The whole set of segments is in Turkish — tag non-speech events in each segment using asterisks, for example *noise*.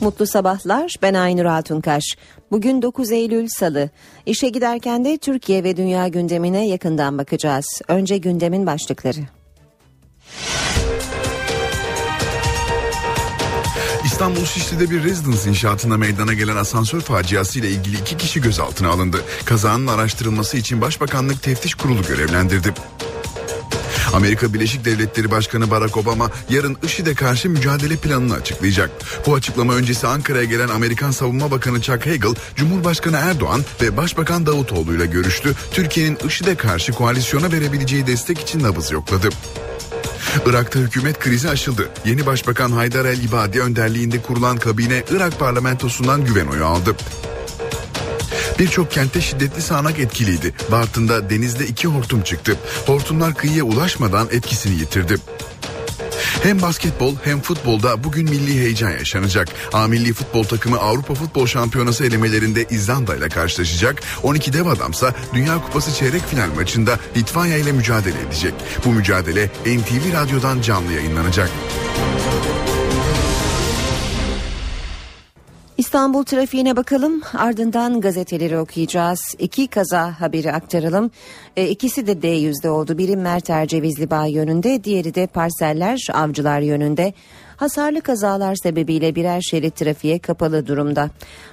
Mutlu sabahlar. Ben Aynur Altunkaş. Bugün 9 Eylül Salı. İşe giderken de Türkiye ve dünya gündemine yakından bakacağız. Önce gündemin başlıkları. İstanbul Şişli'de bir rezidans inşaatında meydana gelen asansör faciası ile ilgili iki kişi gözaltına alındı. Kazanın araştırılması için Başbakanlık Teftiş Kurulu görevlendirdi. Amerika Birleşik Devletleri Başkanı Barack Obama yarın IŞİD'e karşı mücadele planını açıklayacak. Bu açıklama öncesi Ankara'ya gelen Amerikan Savunma Bakanı Chuck Hagel, Cumhurbaşkanı Erdoğan ve Başbakan Davutoğlu ile görüştü. Türkiye'nin IŞİD'e karşı koalisyona verebileceği destek için nabız yokladı. Irak'ta hükümet krizi aşıldı. Yeni Başbakan Haydar el İbadi önderliğinde kurulan kabine Irak parlamentosundan güven oyu aldı. Birçok kentte şiddetli sağanak etkiliydi. Bartın'da denizde iki hortum çıktı. Hortumlar kıyıya ulaşmadan etkisini yitirdi. Hem basketbol hem futbolda bugün milli heyecan yaşanacak. A milli futbol takımı Avrupa Futbol Şampiyonası elemelerinde İzlanda ile karşılaşacak. 12 dev adamsa Dünya Kupası çeyrek final maçında Litvanya ile mücadele edecek. Bu mücadele NTV Radyo'dan canlı yayınlanacak. İstanbul trafiğine bakalım ardından gazeteleri okuyacağız. İki kaza haberi aktaralım. E, ikisi de D100'de oldu. Biri Mert Ercevizli Bağ yönünde diğeri de Parseller Avcılar yönünde. Hasarlı kazalar sebebiyle birer şerit trafiğe kapalı durumda.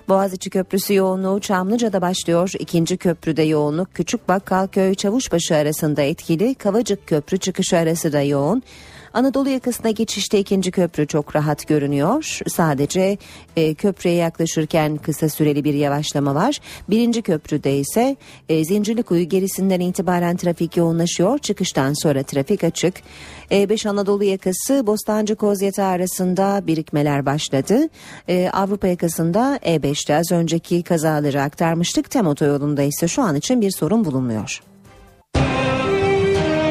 Boğaziçi Köprüsü yoğunluğu Çamlıca'da başlıyor. İkinci köprüde yoğunluk Küçük Bakkalköy Çavuşbaşı arasında etkili. Kavacık Köprü çıkışı arası da yoğun. Anadolu yakasına geçişte ikinci köprü çok rahat görünüyor. Sadece e, köprüye yaklaşırken kısa süreli bir yavaşlama var. Birinci köprüde ise e, Zincirlikuyu gerisinden itibaren trafik yoğunlaşıyor. Çıkıştan sonra trafik açık. E5 Anadolu yakası Bostancı Kozyeta arasında birikmeler başladı. E, Avrupa yakasında E5'te az önceki kazaları aktarmıştık. Tem otoyolunda ise şu an için bir sorun bulunmuyor.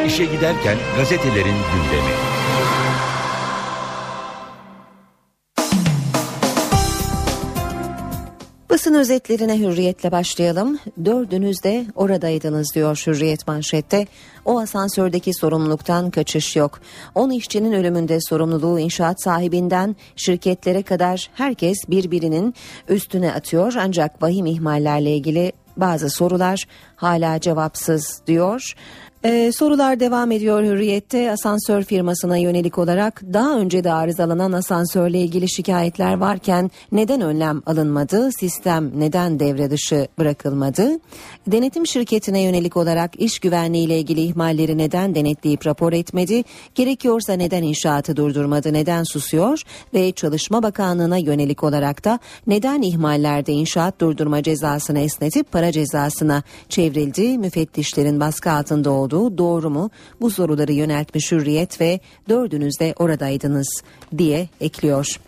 İşe giderken gazetelerin gündemi. Basın özetlerine hürriyetle başlayalım. Dördünüz de oradaydınız diyor hürriyet manşette. O asansördeki sorumluluktan kaçış yok. 10 işçinin ölümünde sorumluluğu inşaat sahibinden şirketlere kadar herkes birbirinin üstüne atıyor. Ancak vahim ihmallerle ilgili bazı sorular hala cevapsız diyor. Ee, sorular devam ediyor Hürriyet'te asansör firmasına yönelik olarak daha önce de arızalanan asansörle ilgili şikayetler varken neden önlem alınmadı? Sistem neden devre dışı bırakılmadı? Denetim şirketine yönelik olarak iş güvenliği ile ilgili ihmalleri neden denetleyip rapor etmedi? Gerekiyorsa neden inşaatı durdurmadı? Neden susuyor? Ve Çalışma Bakanlığı'na yönelik olarak da neden ihmallerde inşaat durdurma cezasını esnetip para cezasına çevrildi? Müfettişlerin baskı altında olduğu olduğu doğru mu? Bu soruları yöneltmiş Hürriyet ve dördünüz de oradaydınız diye ekliyor.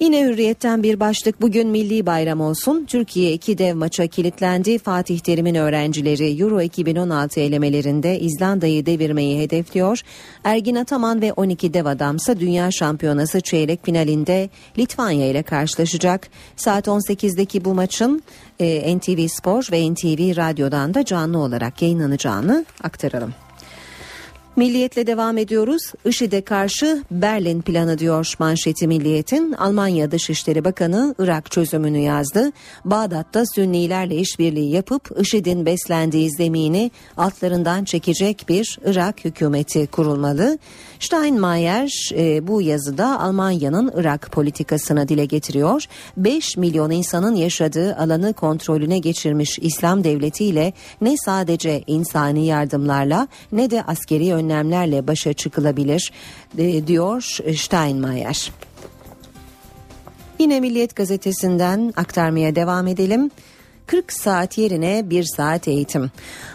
Yine hürriyetten bir başlık bugün milli bayram olsun. Türkiye iki dev maça kilitlendi. Fatih Terim'in öğrencileri Euro 2016 elemelerinde İzlanda'yı devirmeyi hedefliyor. Ergin Ataman ve 12 dev adamsa Dünya Şampiyonası çeyrek finalinde Litvanya ile karşılaşacak. Saat 18'deki bu maçın e, NTV Spor ve NTV Radyo'dan da canlı olarak yayınlanacağını aktaralım. Milliyetle devam ediyoruz. IŞİD'e karşı Berlin planı diyor manşeti Milliyet'in. Almanya Dışişleri Bakanı Irak çözümünü yazdı. Bağdat'ta Sünnilerle işbirliği yapıp IŞİD'in beslendiği zemini altlarından çekecek bir Irak hükümeti kurulmalı. Steinmeier e, bu yazıda Almanya'nın Irak politikasını dile getiriyor. 5 milyon insanın yaşadığı alanı kontrolüne geçirmiş İslam devleti ile ne sadece insani yardımlarla ne de askeri önlemlerle başa çıkılabilir e, diyor Steinmeier. Yine Milliyet gazetesinden aktarmaya devam edelim. 40 saat yerine 1 saat eğitim.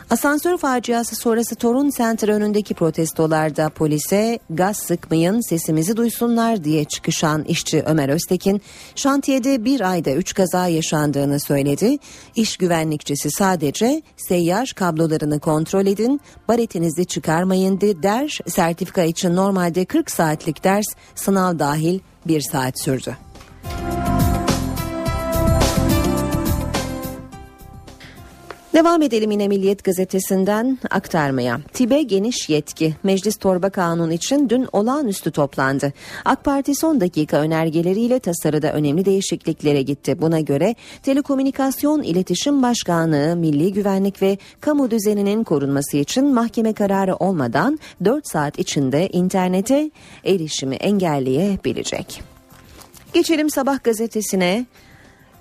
Asansör faciası sonrası Torun Center önündeki protestolarda polise gaz sıkmayın sesimizi duysunlar diye çıkışan işçi Ömer Öztekin şantiyede bir ayda 3 kaza yaşandığını söyledi. İş güvenlikçisi sadece seyyar kablolarını kontrol edin baretinizi çıkarmayın de der sertifika için normalde 40 saatlik ders sınav dahil 1 saat sürdü. Devam edelim yine Milliyet gazetesinden aktarmaya. TİB'e geniş yetki. Meclis Torba Kanunu için dün olağanüstü toplandı. AK Parti son dakika önergeleriyle tasarıda önemli değişikliklere gitti. Buna göre Telekomünikasyon İletişim Başkanlığı, Milli Güvenlik ve Kamu Düzeninin korunması için mahkeme kararı olmadan 4 saat içinde internete erişimi engelleyebilecek. Geçelim Sabah gazetesine.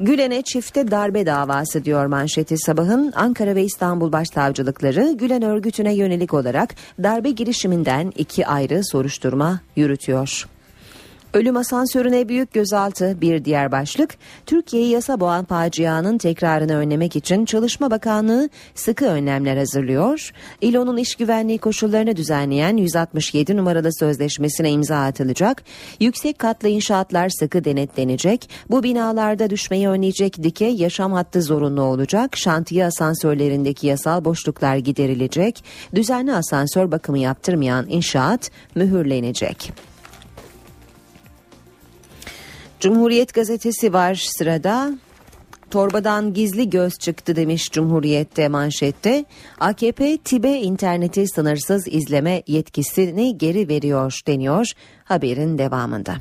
Gülen'e çifte darbe davası diyor manşeti sabahın Ankara ve İstanbul Başsavcılıkları Gülen örgütüne yönelik olarak darbe girişiminden iki ayrı soruşturma yürütüyor. Ölüm asansörüne büyük gözaltı bir diğer başlık. Türkiye'yi yasa boğan facianın tekrarını önlemek için Çalışma Bakanlığı sıkı önlemler hazırlıyor. İLO'nun iş güvenliği koşullarını düzenleyen 167 numaralı sözleşmesine imza atılacak. Yüksek katlı inşaatlar sıkı denetlenecek. Bu binalarda düşmeyi önleyecek dikey yaşam hattı zorunlu olacak. Şantiye asansörlerindeki yasal boşluklar giderilecek. Düzenli asansör bakımı yaptırmayan inşaat mühürlenecek. Cumhuriyet gazetesi var sırada. Torbadan gizli göz çıktı demiş Cumhuriyet'te manşette. AKP TİB'e interneti sınırsız izleme yetkisini geri veriyor deniyor haberin devamında.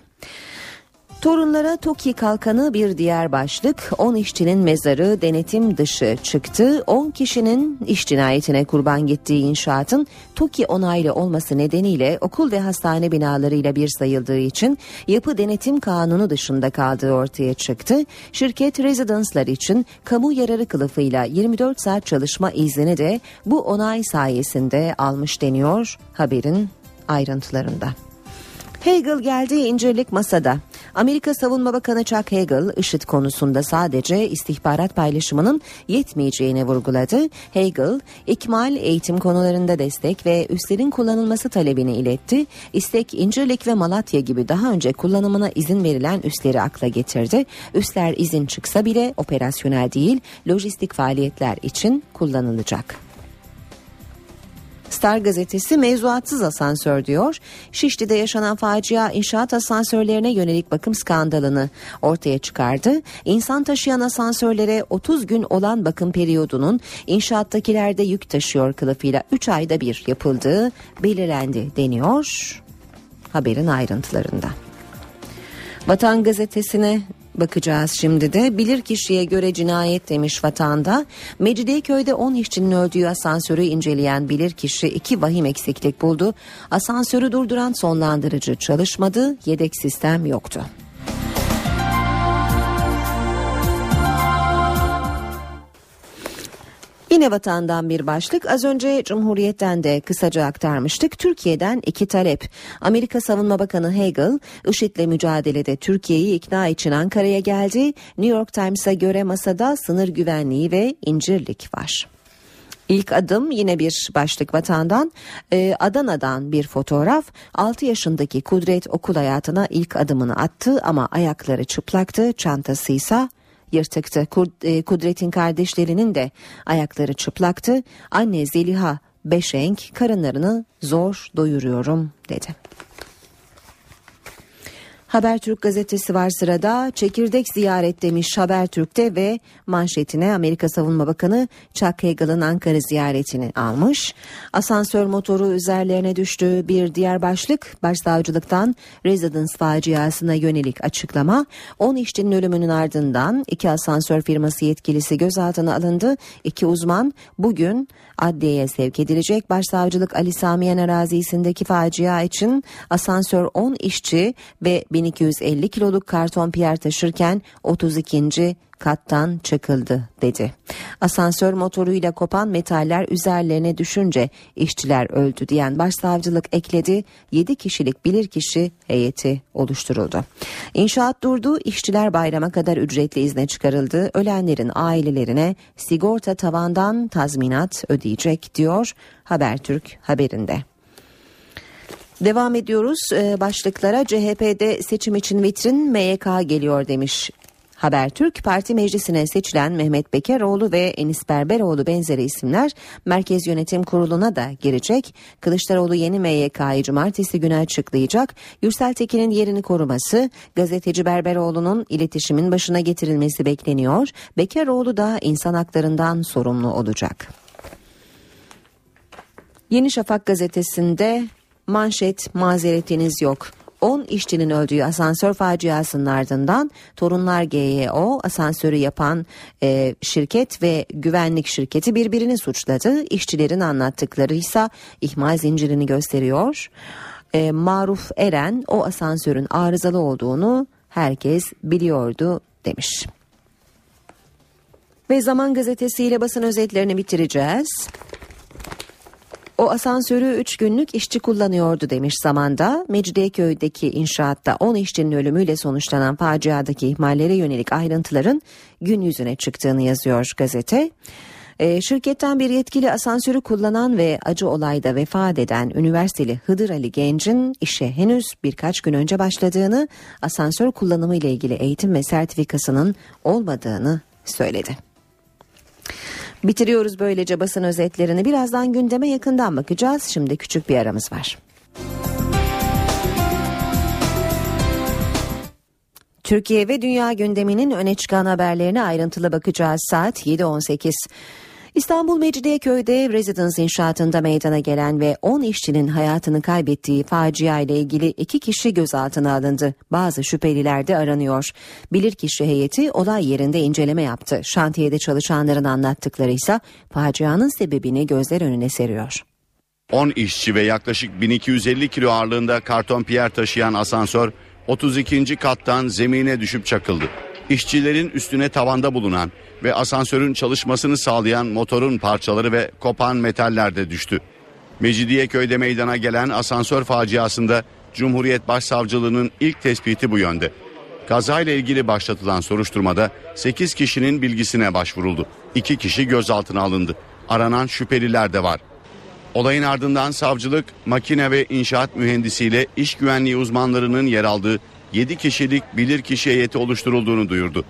Torunlara TOKİ kalkanı bir diğer başlık. 10 işçinin mezarı denetim dışı çıktı. 10 kişinin iş cinayetine kurban gittiği inşaatın TOKİ onaylı olması nedeniyle okul ve hastane binalarıyla bir sayıldığı için yapı denetim kanunu dışında kaldığı ortaya çıktı. Şirket rezidanslar için kamu yararı kılıfıyla 24 saat çalışma izni de bu onay sayesinde almış deniyor haberin ayrıntılarında. Hegel geldi incelik masada. Amerika Savunma Bakanı Chuck Hagel, IŞİD konusunda sadece istihbarat paylaşımının yetmeyeceğini vurguladı. Hagel, ikmal eğitim konularında destek ve üslerin kullanılması talebini iletti. İstek İncirlik ve Malatya gibi daha önce kullanımına izin verilen üsleri akla getirdi. Üsler izin çıksa bile operasyonel değil, lojistik faaliyetler için kullanılacak. Star gazetesi mevzuatsız asansör diyor. Şişli'de yaşanan facia inşaat asansörlerine yönelik bakım skandalını ortaya çıkardı. İnsan taşıyan asansörlere 30 gün olan bakım periyodunun inşaattakilerde yük taşıyor kılıfıyla 3 ayda bir yapıldığı belirlendi deniyor haberin ayrıntılarında. Vatan gazetesine bakacağız şimdi de. Bilir kişiye göre cinayet demiş vatanda. Mecidiyeköy'de 10 işçinin öldüğü asansörü inceleyen bilir kişi iki vahim eksiklik buldu. Asansörü durduran sonlandırıcı çalışmadı, yedek sistem yoktu. Yine vatandan bir başlık az önce Cumhuriyet'ten de kısaca aktarmıştık. Türkiye'den iki talep. Amerika Savunma Bakanı Hagel, IŞİD'le mücadelede Türkiye'yi ikna için Ankara'ya geldi. New York Times'a göre masada sınır güvenliği ve incirlik var. İlk adım yine bir başlık vatandan ee, Adana'dan bir fotoğraf 6 yaşındaki Kudret okul hayatına ilk adımını attı ama ayakları çıplaktı çantasıysa yırtıktı. E, Kudret'in kardeşlerinin de ayakları çıplaktı. Anne Zeliha Beşenk karınlarını zor doyuruyorum dedi. Habertürk gazetesi var sırada. Çekirdek ziyaret demiş Habertürk'te ve manşetine Amerika Savunma Bakanı Chuck Hagel'ın Ankara ziyaretini almış. Asansör motoru üzerlerine düştü. Bir diğer başlık başsavcılıktan Residence faciasına yönelik açıklama. 10 işçinin ölümünün ardından iki asansör firması yetkilisi gözaltına alındı. İki uzman bugün adliyeye sevk edilecek. Başsavcılık Ali Samiyen arazisindeki facia için asansör 10 işçi ve 1250 kiloluk karton piyer taşırken 32 kattan çakıldı dedi. Asansör motoruyla kopan metaller üzerlerine düşünce işçiler öldü diyen başsavcılık ekledi. 7 kişilik bilirkişi heyeti oluşturuldu. İnşaat durdu, işçiler bayrama kadar ücretli izne çıkarıldı. Ölenlerin ailelerine sigorta tavandan tazminat ödeyecek diyor Habertürk haberinde. Devam ediyoruz ee, başlıklara CHP'de seçim için vitrin MYK geliyor demiş Habertürk Parti Meclisi'ne seçilen Mehmet Bekeroğlu ve Enis Berberoğlu benzeri isimler Merkez Yönetim Kurulu'na da girecek. Kılıçdaroğlu yeni MYK'yı cumartesi günü açıklayacak. Yürsel Tekin'in yerini koruması, gazeteci Berberoğlu'nun iletişimin başına getirilmesi bekleniyor. Bekeroğlu da insan haklarından sorumlu olacak. Yeni Şafak gazetesinde manşet mazeretiniz yok. 10 işçinin öldüğü asansör faciasının ardından Torunlar GYO asansörü yapan e, şirket ve güvenlik şirketi birbirini suçladı. İşçilerin anlattıkları ise ihmal zincirini gösteriyor. E, Maruf Eren o asansörün arızalı olduğunu herkes biliyordu demiş. Ve Zaman Gazetesi ile basın özetlerini bitireceğiz. O asansörü 3 günlük işçi kullanıyordu demiş zamanda. Mecidiyeköy'deki inşaatta 10 işçinin ölümüyle sonuçlanan faciadaki ihmallere yönelik ayrıntıların gün yüzüne çıktığını yazıyor gazete. E, şirketten bir yetkili asansörü kullanan ve acı olayda vefat eden üniversiteli Hıdır Ali Genç'in işe henüz birkaç gün önce başladığını, asansör kullanımı ile ilgili eğitim ve sertifikasının olmadığını söyledi. Bitiriyoruz böylece basın özetlerini. Birazdan gündeme yakından bakacağız. Şimdi küçük bir aramız var. Türkiye ve dünya gündeminin öne çıkan haberlerine ayrıntılı bakacağız. Saat 7.18. İstanbul Mecidiyeköy'de Residence inşaatında meydana gelen ve 10 işçinin hayatını kaybettiği facia ile ilgili iki kişi gözaltına alındı. Bazı şüpheliler de aranıyor. Bilirkişi heyeti olay yerinde inceleme yaptı. Şantiyede çalışanların anlattıkları ise facianın sebebini gözler önüne seriyor. 10 işçi ve yaklaşık 1250 kilo ağırlığında karton piyer taşıyan asansör 32. kattan zemine düşüp çakıldı. İşçilerin üstüne tavanda bulunan ve asansörün çalışmasını sağlayan motorun parçaları ve kopan metaller de düştü. Mecidiyeköy'de meydana gelen asansör faciasında Cumhuriyet Başsavcılığının ilk tespiti bu yönde. Kazayla ilgili başlatılan soruşturmada 8 kişinin bilgisine başvuruldu. 2 kişi gözaltına alındı. Aranan şüpheliler de var. Olayın ardından savcılık makine ve inşaat mühendisiyle iş güvenliği uzmanlarının yer aldığı 7 kişilik bilirkişi heyeti oluşturulduğunu duyurdu.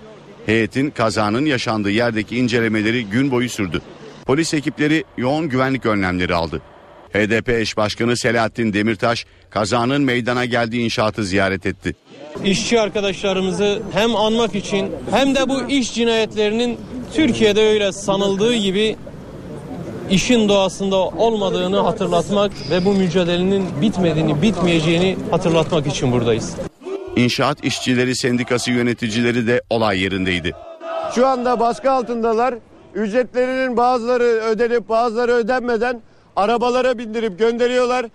Heyetin kazanın yaşandığı yerdeki incelemeleri gün boyu sürdü. Polis ekipleri yoğun güvenlik önlemleri aldı. HDP eş başkanı Selahattin Demirtaş kazanın meydana geldiği inşaatı ziyaret etti. İşçi arkadaşlarımızı hem anmak için hem de bu iş cinayetlerinin Türkiye'de öyle sanıldığı gibi işin doğasında olmadığını hatırlatmak ve bu mücadelenin bitmediğini, bitmeyeceğini hatırlatmak için buradayız. İnşaat İşçileri Sendikası yöneticileri de olay yerindeydi. Şu anda baskı altındalar. Ücretlerinin bazıları ödenip bazıları ödenmeden arabalara bindirip gönderiyorlar.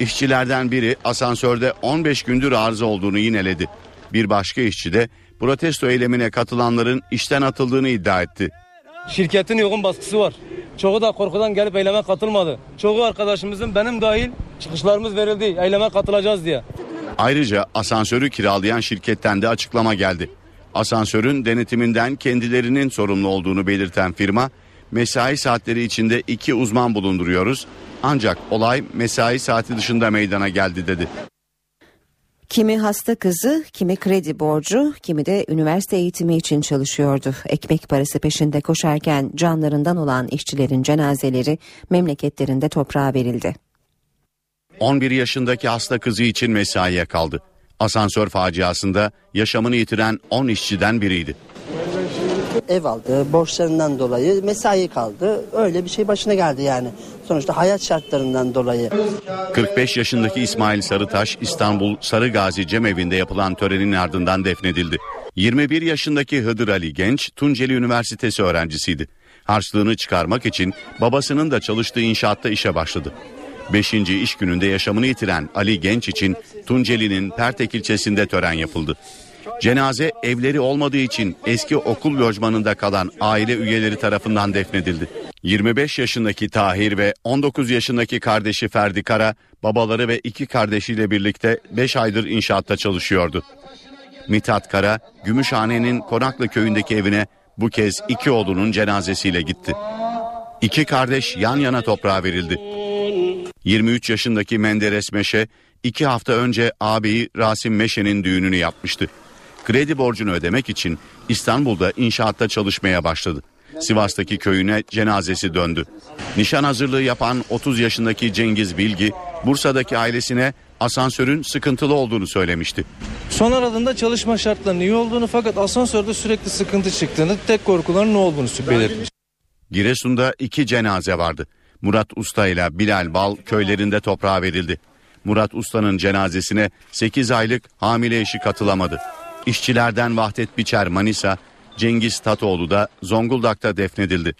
İşçilerden biri asansörde 15 gündür arıza olduğunu yineledi. Bir başka işçi de protesto eylemine katılanların işten atıldığını iddia etti. Şirketin yoğun baskısı var. Çoğu da korkudan gelip eyleme katılmadı. Çoğu arkadaşımızın benim dahil çıkışlarımız verildi. Eyleme katılacağız diye. Ayrıca asansörü kiralayan şirketten de açıklama geldi. Asansörün denetiminden kendilerinin sorumlu olduğunu belirten firma, mesai saatleri içinde iki uzman bulunduruyoruz. Ancak olay mesai saati dışında meydana geldi dedi. Kimi hasta kızı, kimi kredi borcu, kimi de üniversite eğitimi için çalışıyordu. Ekmek parası peşinde koşarken canlarından olan işçilerin cenazeleri memleketlerinde toprağa verildi. 11 yaşındaki hasta kızı için mesaiye kaldı. Asansör faciasında yaşamını yitiren 10 işçiden biriydi. Ev aldı, borçlarından dolayı mesai kaldı. Öyle bir şey başına geldi yani. Sonuçta hayat şartlarından dolayı. 45 yaşındaki İsmail Sarıtaş İstanbul Sarıgazi Cemevi'nde yapılan törenin ardından defnedildi. 21 yaşındaki Hıdır Ali Genç Tunceli Üniversitesi öğrencisiydi. Harçlığını çıkarmak için babasının da çalıştığı inşaatta işe başladı. Beşinci iş gününde yaşamını yitiren Ali Genç için Tunceli'nin Pertek ilçesinde tören yapıldı. Cenaze evleri olmadığı için eski okul lojmanında kalan aile üyeleri tarafından defnedildi. 25 yaşındaki Tahir ve 19 yaşındaki kardeşi Ferdi Kara babaları ve iki kardeşiyle birlikte 5 aydır inşaatta çalışıyordu. Mithat Kara Gümüşhane'nin Konaklı köyündeki evine bu kez iki oğlunun cenazesiyle gitti. İki kardeş yan yana toprağa verildi. 23 yaşındaki Menderes Meşe iki hafta önce ağabeyi Rasim Meşe'nin düğününü yapmıştı. kredi borcunu ödemek için İstanbul'da inşaatta çalışmaya başladı. Sivas'taki köyüne cenazesi döndü. Nişan hazırlığı yapan 30 yaşındaki Cengiz Bilgi, Bursa'daki ailesine asansörün sıkıntılı olduğunu söylemişti. Son aradığında çalışma şartlarının iyi olduğunu fakat asansörde sürekli sıkıntı çıktığını, tek korkuların ne olduğunu belirtmiş. Giresun'da iki cenaze vardı. Murat Usta ile Bilal Bal köylerinde toprağa verildi. Murat Usta'nın cenazesine 8 aylık hamile eşi katılamadı. İşçilerden Vahdet Biçer Manisa, Cengiz Tatoğlu da Zonguldak'ta defnedildi.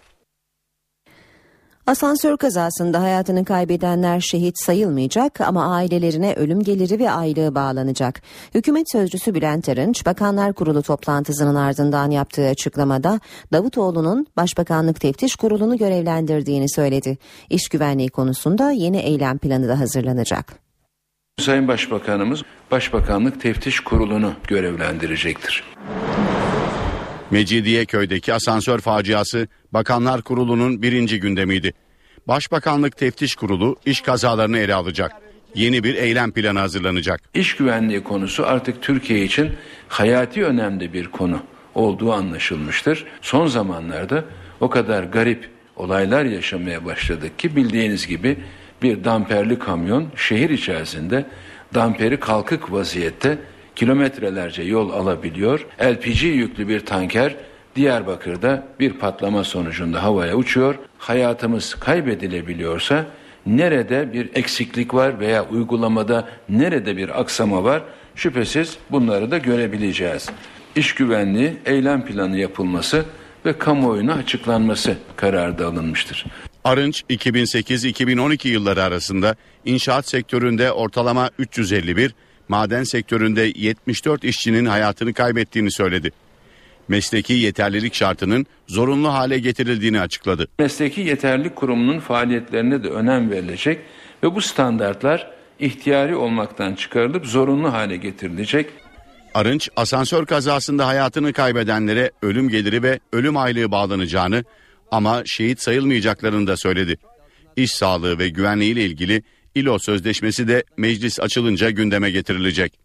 Asansör kazasında hayatını kaybedenler şehit sayılmayacak ama ailelerine ölüm geliri ve aylığı bağlanacak. Hükümet sözcüsü Bülent Arınç, Bakanlar Kurulu toplantısının ardından yaptığı açıklamada Davutoğlu'nun Başbakanlık Teftiş Kurulu'nu görevlendirdiğini söyledi. İş güvenliği konusunda yeni eylem planı da hazırlanacak. Sayın Başbakanımız Başbakanlık Teftiş Kurulu'nu görevlendirecektir. Mecidiyeköy'deki asansör faciası Bakanlar Kurulu'nun birinci gündemiydi. Başbakanlık Teftiş Kurulu iş kazalarını ele alacak. Yeni bir eylem planı hazırlanacak. İş güvenliği konusu artık Türkiye için hayati önemli bir konu olduğu anlaşılmıştır. Son zamanlarda o kadar garip olaylar yaşamaya başladık ki bildiğiniz gibi bir damperli kamyon şehir içerisinde damperi kalkık vaziyette kilometrelerce yol alabiliyor. LPG yüklü bir tanker Diyarbakır'da bir patlama sonucunda havaya uçuyor. Hayatımız kaybedilebiliyorsa nerede bir eksiklik var veya uygulamada nerede bir aksama var şüphesiz bunları da görebileceğiz. İş güvenliği eylem planı yapılması ve kamuoyuna açıklanması kararı da alınmıştır. Arınç 2008-2012 yılları arasında inşaat sektöründe ortalama 351, maden sektöründe 74 işçinin hayatını kaybettiğini söyledi. Mesleki yeterlilik şartının zorunlu hale getirildiğini açıkladı. Mesleki yeterlilik kurumunun faaliyetlerine de önem verilecek ve bu standartlar ihtiyari olmaktan çıkarılıp zorunlu hale getirilecek. Arınç asansör kazasında hayatını kaybedenlere ölüm geliri ve ölüm aylığı bağlanacağını ama şehit sayılmayacaklarını da söyledi. İş sağlığı ve güvenliği ile ilgili İLO sözleşmesi de meclis açılınca gündeme getirilecek.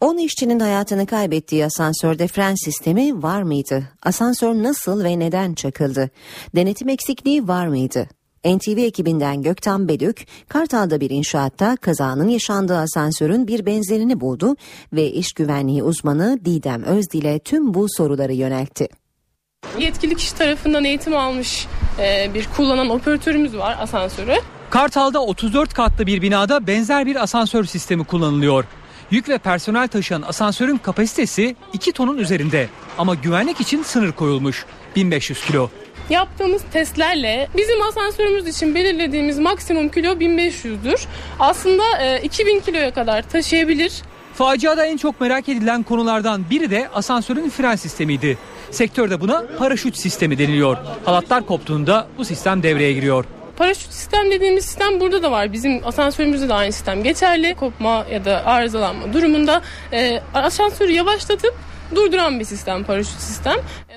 10 işçinin hayatını kaybettiği asansörde fren sistemi var mıydı? Asansör nasıl ve neden çakıldı? Denetim eksikliği var mıydı? NTV ekibinden Gökten Bedük, Kartal'da bir inşaatta kazanın yaşandığı asansörün bir benzerini buldu ve iş güvenliği uzmanı Didem Özdil'e tüm bu soruları yöneltti. Yetkili kişi tarafından eğitim almış e, bir kullanan operatörümüz var asansörü. Kartal'da 34 katlı bir binada benzer bir asansör sistemi kullanılıyor. Yük ve personel taşıyan asansörün kapasitesi 2 tonun üzerinde ama güvenlik için sınır koyulmuş 1500 kilo. Yaptığımız testlerle bizim asansörümüz için belirlediğimiz maksimum kilo 1500'dür. Aslında e, 2000 kiloya kadar taşıyabilir. Faciada en çok merak edilen konulardan biri de asansörün fren sistemiydi. Sektörde buna paraşüt sistemi deniliyor. Halatlar koptuğunda bu sistem devreye giriyor. Paraşüt sistem dediğimiz sistem burada da var. Bizim asansörümüzde de aynı sistem geçerli. Kopma ya da arızalanma durumunda e, asansörü yavaşlatıp durduran bir sistem paraşüt sistem.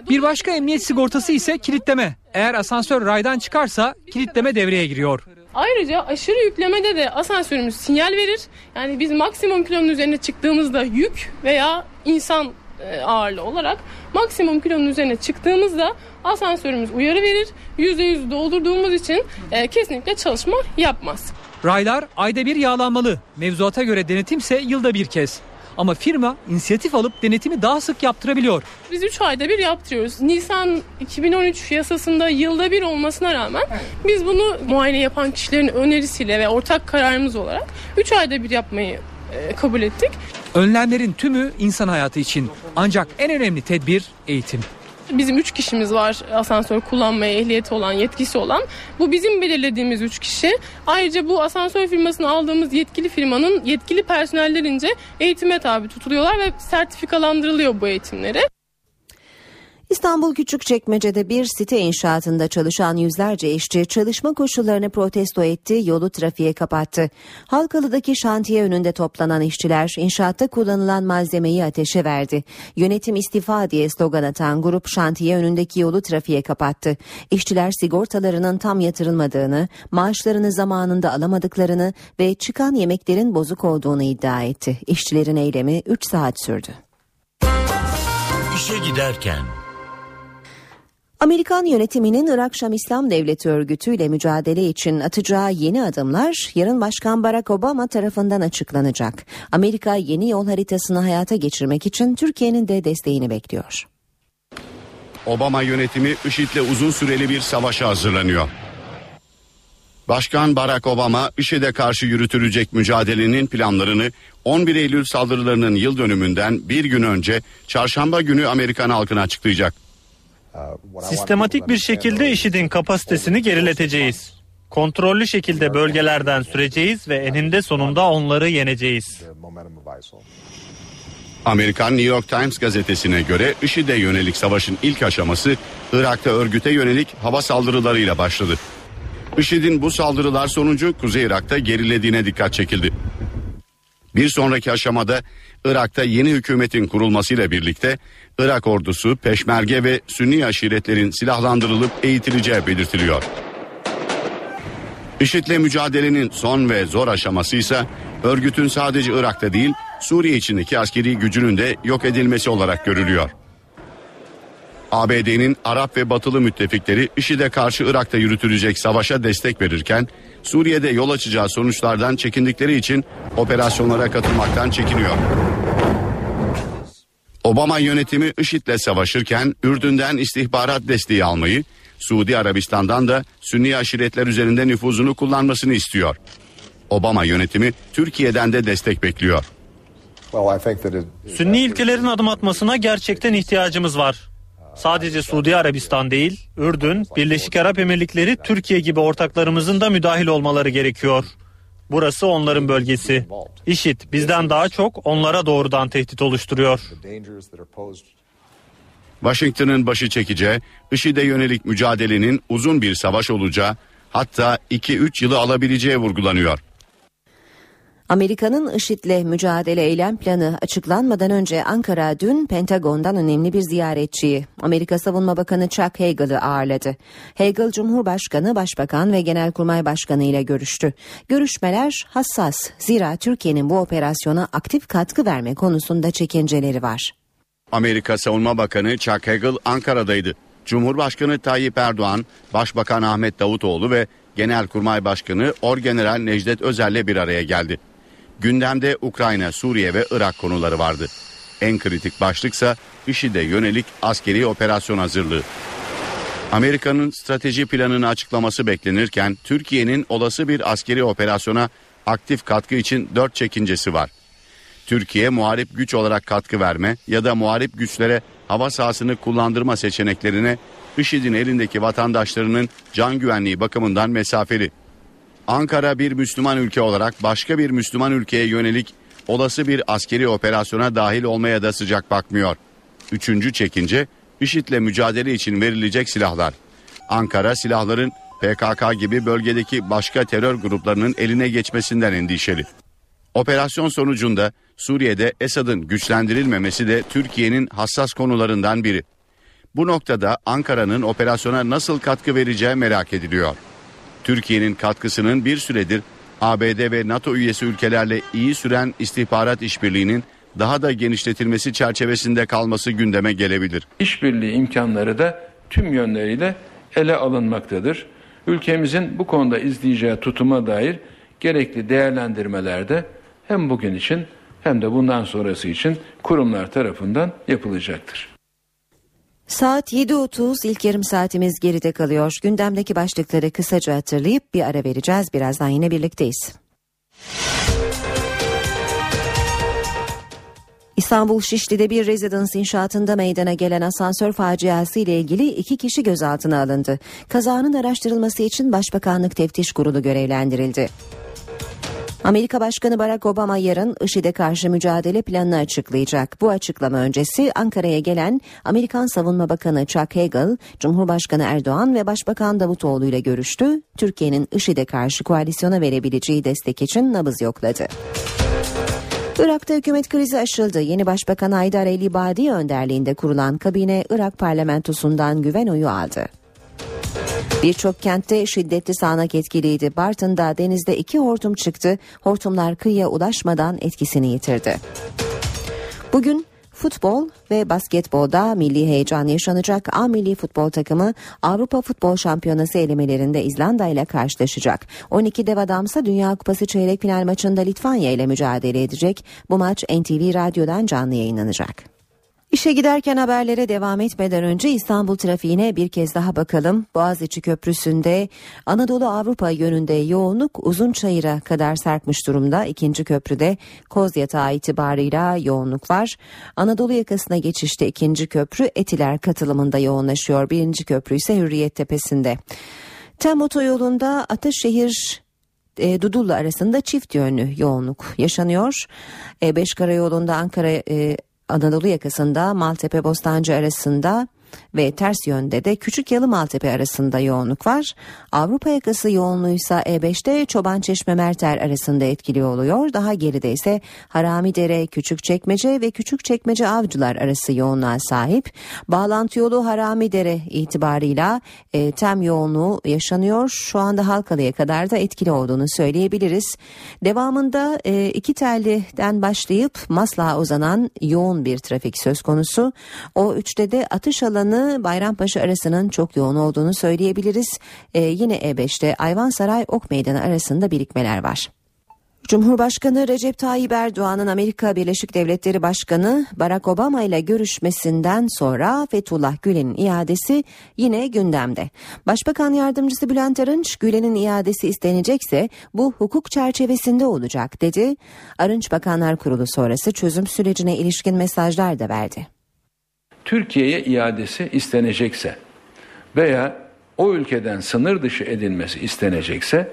Bir başka emniyet sigortası ise kilitleme. Eğer asansör raydan çıkarsa kilitleme devreye giriyor. Ayrıca aşırı yüklemede de asansörümüz sinyal verir. Yani biz maksimum kilonun üzerine çıktığımızda yük veya insan e, ağırlığı olarak maksimum kilonun üzerine çıktığımızda asansörümüz uyarı verir. %100 doldurduğumuz için e, kesinlikle çalışma yapmaz. Raylar ayda bir yağlanmalı. Mevzuata göre denetimse yılda bir kez. Ama firma inisiyatif alıp denetimi daha sık yaptırabiliyor. Biz 3 ayda bir yaptırıyoruz. Nisan 2013 yasasında yılda bir olmasına rağmen biz bunu muayene yapan kişilerin önerisiyle ve ortak kararımız olarak 3 ayda bir yapmayı e, kabul ettik. Önlemlerin tümü insan hayatı için. Ancak en önemli tedbir eğitim. Bizim üç kişimiz var asansör kullanmaya ehliyeti olan, yetkisi olan. Bu bizim belirlediğimiz üç kişi. Ayrıca bu asansör firmasını aldığımız yetkili firmanın yetkili personellerince eğitime tabi tutuluyorlar ve sertifikalandırılıyor bu eğitimleri. İstanbul Küçükçekmece'de bir site inşaatında çalışan yüzlerce işçi çalışma koşullarını protesto etti, yolu trafiğe kapattı. Halkalı'daki şantiye önünde toplanan işçiler inşaatta kullanılan malzemeyi ateşe verdi. Yönetim istifa diye slogan atan grup şantiye önündeki yolu trafiğe kapattı. İşçiler sigortalarının tam yatırılmadığını, maaşlarını zamanında alamadıklarını ve çıkan yemeklerin bozuk olduğunu iddia etti. İşçilerin eylemi 3 saat sürdü. İşe giderken Amerikan yönetiminin Irak Şam İslam Devleti örgütüyle mücadele için atacağı yeni adımlar yarın Başkan Barack Obama tarafından açıklanacak. Amerika yeni yol haritasını hayata geçirmek için Türkiye'nin de desteğini bekliyor. Obama yönetimi IŞİD'le uzun süreli bir savaşa hazırlanıyor. Başkan Barack Obama IŞİD'e karşı yürütülecek mücadelenin planlarını 11 Eylül saldırılarının yıl dönümünden bir gün önce çarşamba günü Amerikan halkına açıklayacak. Sistematik bir şekilde IŞİD'in kapasitesini gerileteceğiz. Kontrollü şekilde bölgelerden süreceğiz ve eninde sonunda onları yeneceğiz. Amerikan New York Times gazetesine göre IŞİD'e yönelik savaşın ilk aşaması Irak'ta örgüte yönelik hava saldırılarıyla başladı. IŞİD'in bu saldırılar sonucu Kuzey Irak'ta gerilediğine dikkat çekildi. Bir sonraki aşamada Irak'ta yeni hükümetin kurulmasıyla birlikte Irak ordusu, peşmerge ve sünni aşiretlerin silahlandırılıp eğitileceği belirtiliyor. IŞİD'le mücadelenin son ve zor aşaması ise örgütün sadece Irak'ta değil Suriye içindeki askeri gücünün de yok edilmesi olarak görülüyor. ABD'nin Arap ve Batılı müttefikleri IŞİD'e karşı Irak'ta yürütülecek savaşa destek verirken Suriye'de yol açacağı sonuçlardan çekindikleri için operasyonlara katılmaktan çekiniyor. Obama yönetimi IŞİD'le savaşırken Ürdün'den istihbarat desteği almayı, Suudi Arabistan'dan da Sünni aşiretler üzerinde nüfuzunu kullanmasını istiyor. Obama yönetimi Türkiye'den de destek bekliyor. Sünni ülkelerin adım atmasına gerçekten ihtiyacımız var. Sadece Suudi Arabistan değil, Ürdün, Birleşik Arap Emirlikleri, Türkiye gibi ortaklarımızın da müdahil olmaları gerekiyor. Burası onların bölgesi. IŞİD bizden daha çok onlara doğrudan tehdit oluşturuyor. Washington'ın başı çekeceği, IŞİD'e yönelik mücadelenin uzun bir savaş olacağı, hatta 2-3 yılı alabileceği vurgulanıyor. Amerika'nın IŞİD'le mücadele eylem planı açıklanmadan önce Ankara dün Pentagon'dan önemli bir ziyaretçiyi Amerika Savunma Bakanı Chuck Hagel'ı ağırladı. Hagel Cumhurbaşkanı, Başbakan ve Genelkurmay Başkanı ile görüştü. Görüşmeler hassas zira Türkiye'nin bu operasyona aktif katkı verme konusunda çekinceleri var. Amerika Savunma Bakanı Chuck Hagel Ankara'daydı. Cumhurbaşkanı Tayyip Erdoğan, Başbakan Ahmet Davutoğlu ve Genelkurmay Başkanı Orgeneral Necdet Özel'le bir araya geldi. Gündemde Ukrayna, Suriye ve Irak konuları vardı. En kritik başlıksa IŞİD'e yönelik askeri operasyon hazırlığı. Amerika'nın strateji planını açıklaması beklenirken Türkiye'nin olası bir askeri operasyona aktif katkı için dört çekincesi var. Türkiye muharip güç olarak katkı verme ya da muharip güçlere hava sahasını kullandırma seçeneklerine IŞİD'in elindeki vatandaşlarının can güvenliği bakımından mesafeli. Ankara bir Müslüman ülke olarak başka bir Müslüman ülkeye yönelik olası bir askeri operasyona dahil olmaya da sıcak bakmıyor. Üçüncü çekince IŞİD'le mücadele için verilecek silahlar. Ankara silahların PKK gibi bölgedeki başka terör gruplarının eline geçmesinden endişeli. Operasyon sonucunda Suriye'de Esad'ın güçlendirilmemesi de Türkiye'nin hassas konularından biri. Bu noktada Ankara'nın operasyona nasıl katkı vereceği merak ediliyor. Türkiye'nin katkısının bir süredir ABD ve NATO üyesi ülkelerle iyi süren istihbarat işbirliğinin daha da genişletilmesi çerçevesinde kalması gündeme gelebilir. İşbirliği imkanları da tüm yönleriyle ele alınmaktadır. Ülkemizin bu konuda izleyeceği tutuma dair gerekli değerlendirmelerde hem bugün için hem de bundan sonrası için kurumlar tarafından yapılacaktır. Saat 7.30 ilk yarım saatimiz geride kalıyor. Gündemdeki başlıkları kısaca hatırlayıp bir ara vereceğiz. Birazdan yine birlikteyiz. İstanbul Şişli'de bir rezidans inşaatında meydana gelen asansör faciası ile ilgili iki kişi gözaltına alındı. Kazanın araştırılması için Başbakanlık Teftiş Kurulu görevlendirildi. Amerika Başkanı Barack Obama yarın IŞİD'e karşı mücadele planını açıklayacak. Bu açıklama öncesi Ankara'ya gelen Amerikan Savunma Bakanı Chuck Hagel, Cumhurbaşkanı Erdoğan ve Başbakan Davutoğlu ile görüştü. Türkiye'nin IŞİD'e karşı koalisyona verebileceği destek için nabız yokladı. Irak'ta hükümet krizi aşıldı. Yeni Başbakan Haydar El İbadi önderliğinde kurulan kabine Irak parlamentosundan güven oyu aldı. Birçok kentte şiddetli sağanak etkiliydi. Bartın'da denizde iki hortum çıktı. Hortumlar kıyıya ulaşmadan etkisini yitirdi. Bugün Futbol ve basketbolda milli heyecan yaşanacak. A milli futbol takımı Avrupa Futbol Şampiyonası elemelerinde İzlanda ile karşılaşacak. 12 dev adamsa Dünya Kupası çeyrek final maçında Litvanya ile mücadele edecek. Bu maç NTV Radyo'dan canlı yayınlanacak. İşe giderken haberlere devam etmeden önce İstanbul trafiğine bir kez daha bakalım. Boğaziçi Köprüsü'nde Anadolu Avrupa yönünde yoğunluk uzun çayıra kadar sarkmış durumda. İkinci köprüde Koz Yatağı itibarıyla yoğunluk var. Anadolu yakasına geçişte ikinci köprü Etiler katılımında yoğunlaşıyor. Birinci köprü ise Hürriyet Tepesi'nde. Tem otoyolunda Ataşehir e, Dudullu arasında çift yönlü yoğunluk yaşanıyor. E, Beş Karayolu'nda Ankara e, Anadolu yakasında Maltepe Bostancı arasında ve ters yönde de Küçük Yalı Maltepe arasında yoğunluk var. Avrupa yakası yoğunluğuysa E5'te Çoban Çeşme Merter arasında etkili oluyor. Daha geride ise Haramidere, Küçükçekmece ve Küçükçekmece Avcılar arası yoğunluğa sahip. Bağlantı yolu Haramidere itibarıyla e, tem yoğunluğu yaşanıyor. Şu anda Halkalı'ya kadar da etkili olduğunu söyleyebiliriz. Devamında e, iki telliden başlayıp Maslak'a uzanan yoğun bir trafik söz konusu. O üçte de atış alanı Bayrampaşa arasının çok yoğun olduğunu söyleyebiliriz. Ee, yine E5'te Ayvansaray Ok Meydanı arasında birikmeler var. Cumhurbaşkanı Recep Tayyip Erdoğan'ın Amerika Birleşik Devletleri Başkanı Barack Obama ile görüşmesinden sonra Fethullah Gülen'in iadesi yine gündemde. Başbakan Yardımcısı Bülent Arınç, Gülen'in iadesi istenecekse bu hukuk çerçevesinde olacak dedi. Arınç Bakanlar Kurulu sonrası çözüm sürecine ilişkin mesajlar da verdi. Türkiye'ye iadesi istenecekse veya o ülkeden sınır dışı edilmesi istenecekse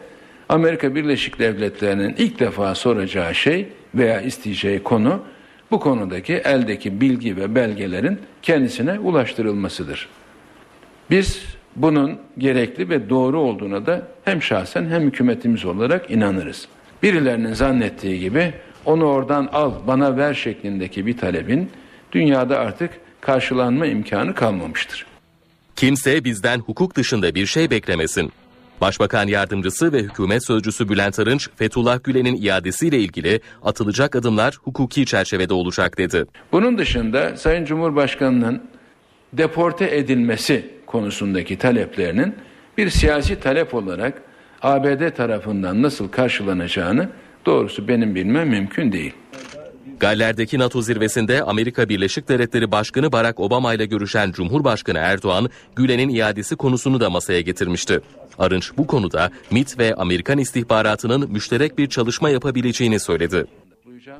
Amerika Birleşik Devletleri'nin ilk defa soracağı şey veya isteyeceği konu bu konudaki eldeki bilgi ve belgelerin kendisine ulaştırılmasıdır. Biz bunun gerekli ve doğru olduğuna da hem şahsen hem hükümetimiz olarak inanırız. Birilerinin zannettiği gibi onu oradan al bana ver şeklindeki bir talebin dünyada artık karşılanma imkanı kalmamıştır. Kimse bizden hukuk dışında bir şey beklemesin. Başbakan Yardımcısı ve Hükümet Sözcüsü Bülent Arınç, Fethullah Gülen'in iadesiyle ilgili atılacak adımlar hukuki çerçevede olacak dedi. Bunun dışında Sayın Cumhurbaşkanı'nın deporte edilmesi konusundaki taleplerinin bir siyasi talep olarak ABD tarafından nasıl karşılanacağını doğrusu benim bilmem mümkün değil. Galler'deki NATO zirvesinde Amerika Birleşik Devletleri Başkanı Barack Obama ile görüşen Cumhurbaşkanı Erdoğan, Gülen'in iadesi konusunu da masaya getirmişti. Arınç bu konuda MIT ve Amerikan istihbaratının müşterek bir çalışma yapabileceğini söyledi.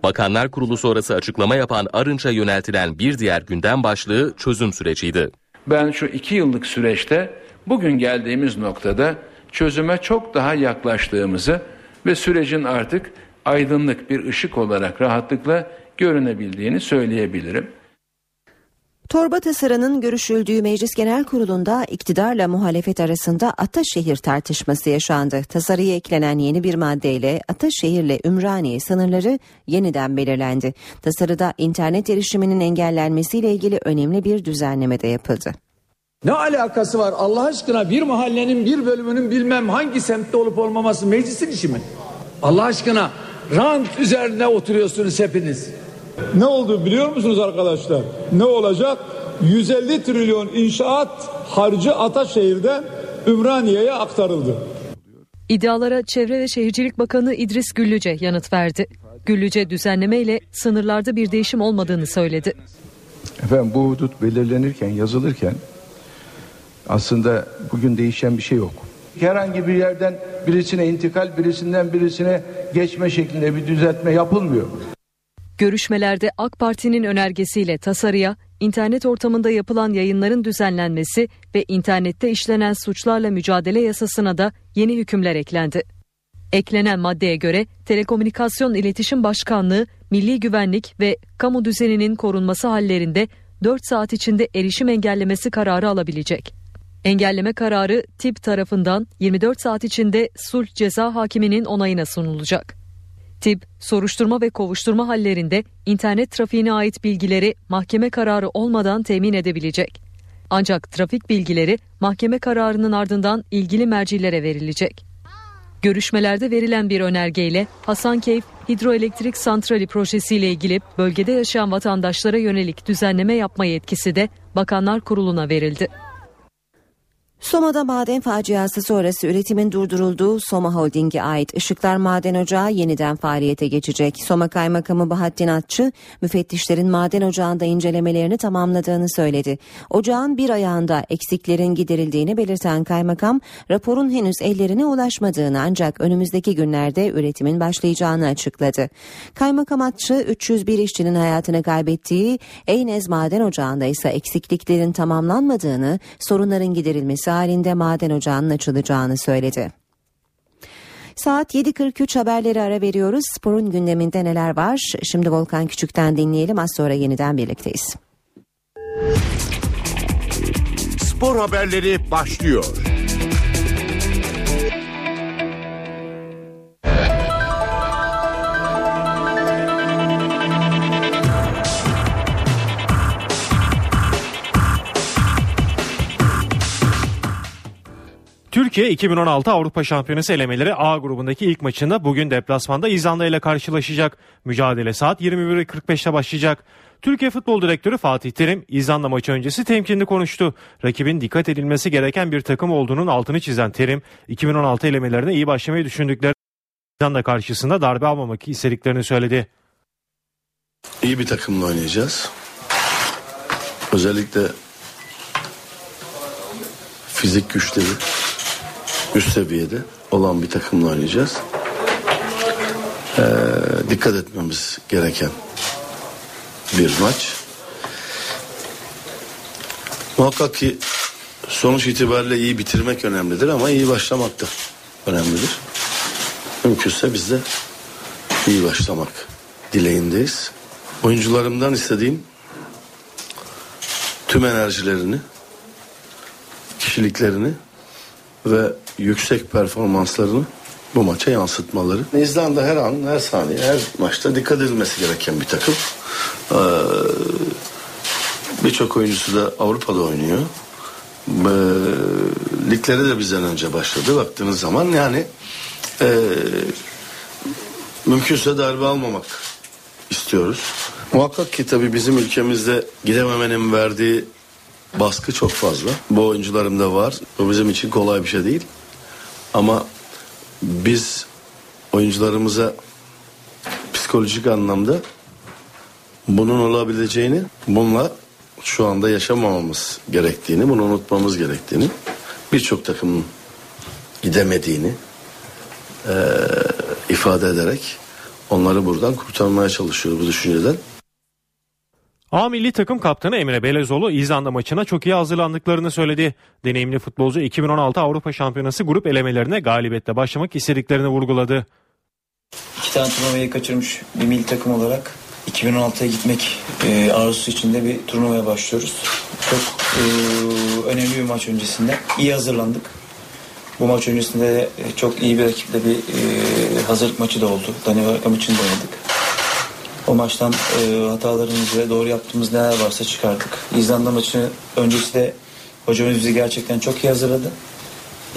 Bakanlar Kurulu sonrası açıklama yapan Arınç'a yöneltilen bir diğer gündem başlığı çözüm süreciydi. Ben şu iki yıllık süreçte bugün geldiğimiz noktada çözüme çok daha yaklaştığımızı ve sürecin artık aydınlık bir ışık olarak rahatlıkla görünebildiğini söyleyebilirim. Torba tasarının görüşüldüğü Meclis Genel Kurulu'nda iktidarla muhalefet arasında Ataşehir tartışması yaşandı. Tasarıya eklenen yeni bir maddeyle Ataşehir'le Ümraniye sınırları yeniden belirlendi. Tasarıda internet erişiminin engellenmesiyle ilgili önemli bir düzenleme de yapıldı. Ne alakası var Allah aşkına bir mahallenin bir bölümünün bilmem hangi semtte olup olmaması meclisin işi mi? Allah aşkına rant üzerine oturuyorsunuz hepiniz. Ne oldu biliyor musunuz arkadaşlar? Ne olacak? 150 trilyon inşaat harcı Ataşehir'den Ümraniye'ye aktarıldı. İddialara Çevre ve Şehircilik Bakanı İdris Güllüce yanıt verdi. Güllüce düzenlemeyle sınırlarda bir değişim olmadığını söyledi. Efendim bu hudut belirlenirken, yazılırken aslında bugün değişen bir şey yok. Herhangi bir yerden birisine intikal, birisinden birisine geçme şeklinde bir düzeltme yapılmıyor. Görüşmelerde AK Parti'nin önergesiyle tasarıya internet ortamında yapılan yayınların düzenlenmesi ve internette işlenen suçlarla mücadele yasasına da yeni hükümler eklendi. Eklenen maddeye göre Telekomünikasyon İletişim Başkanlığı milli güvenlik ve kamu düzeninin korunması hallerinde 4 saat içinde erişim engellemesi kararı alabilecek. Engelleme kararı tip tarafından 24 saat içinde sulh ceza hakiminin onayına sunulacak. Tip, soruşturma ve kovuşturma hallerinde internet trafiğine ait bilgileri mahkeme kararı olmadan temin edebilecek. Ancak trafik bilgileri mahkeme kararının ardından ilgili mercilere verilecek. Görüşmelerde verilen bir önergeyle Hasankeyf Hidroelektrik Santrali projesiyle ilgili bölgede yaşayan vatandaşlara yönelik düzenleme yapma yetkisi de Bakanlar Kurulu'na verildi. Soma'da maden faciası sonrası üretimin durdurulduğu Soma Holding'e ait Işıklar Maden Ocağı yeniden faaliyete geçecek. Soma Kaymakamı Bahattin Atçı, müfettişlerin maden ocağında incelemelerini tamamladığını söyledi. Ocağın bir ayağında eksiklerin giderildiğini belirten kaymakam, raporun henüz ellerine ulaşmadığını ancak önümüzdeki günlerde üretimin başlayacağını açıkladı. Kaymakam Atçı, 301 işçinin hayatını kaybettiği Eynez Maden Ocağı'nda ise eksikliklerin tamamlanmadığını, sorunların giderilmesi halinde maden ocağının açılacağını söyledi. Saat 7.43 haberleri ara veriyoruz. Sporun gündeminde neler var? Şimdi Volkan Küçük'ten dinleyelim. Az sonra yeniden birlikteyiz. Spor haberleri başlıyor. Türkiye 2016 Avrupa Şampiyonası elemeleri A grubundaki ilk maçında bugün deplasmanda İzlanda ile karşılaşacak. Mücadele saat 21.45'te başlayacak. Türkiye Futbol Direktörü Fatih Terim İzlanda maçı öncesi temkinli konuştu. Rakibin dikkat edilmesi gereken bir takım olduğunun altını çizen Terim 2016 elemelerine iyi başlamayı düşündükleri İzlanda karşısında darbe almamak istediklerini söyledi. İyi bir takımla oynayacağız. Özellikle fizik güçleri üst seviyede olan bir takımla oynayacağız. Ee, dikkat etmemiz gereken bir maç. Muhakkak ki sonuç itibariyle iyi bitirmek önemlidir ama iyi başlamak da önemlidir. Mümkünse biz de iyi başlamak dileğindeyiz. Oyuncularımdan istediğim tüm enerjilerini, kişiliklerini ve yüksek performanslarını bu maça yansıtmaları. İzlanda her an, her saniye, her maçta dikkat edilmesi gereken bir takım. Ee, Birçok oyuncusu da Avrupa'da oynuyor. Ee, ligleri de bizden önce başladı baktığınız zaman yani e, mümkünse darbe almamak istiyoruz. Muhakkak ki tabii bizim ülkemizde gidememenin verdiği baskı çok fazla. Bu oyuncularımda var. Bu bizim için kolay bir şey değil. Ama biz oyuncularımıza psikolojik anlamda bunun olabileceğini, bununla şu anda yaşamamamız gerektiğini, bunu unutmamız gerektiğini, birçok takımın gidemediğini e, ifade ederek onları buradan kurtarmaya çalışıyor bu düşünceden. A milli takım kaptanı Emre Belezoğlu İzlanda maçına çok iyi hazırlandıklarını söyledi. Deneyimli futbolcu 2016 Avrupa Şampiyonası grup elemelerine galibiyetle başlamak istediklerini vurguladı. İki tane turnuvayı kaçırmış bir milli takım olarak 2016'ya gitmek e, arzusu içinde bir turnuvaya başlıyoruz. Çok e, önemli bir maç öncesinde. iyi hazırlandık. Bu maç öncesinde de çok iyi bir rakiple bir e, hazırlık maçı da oldu. Danimarka maçını da oynadık. O maçtan e, hatalarımız ve doğru yaptığımız neler varsa çıkardık. İzlanda maçı öncesi de hocamız bizi gerçekten çok iyi hazırladı.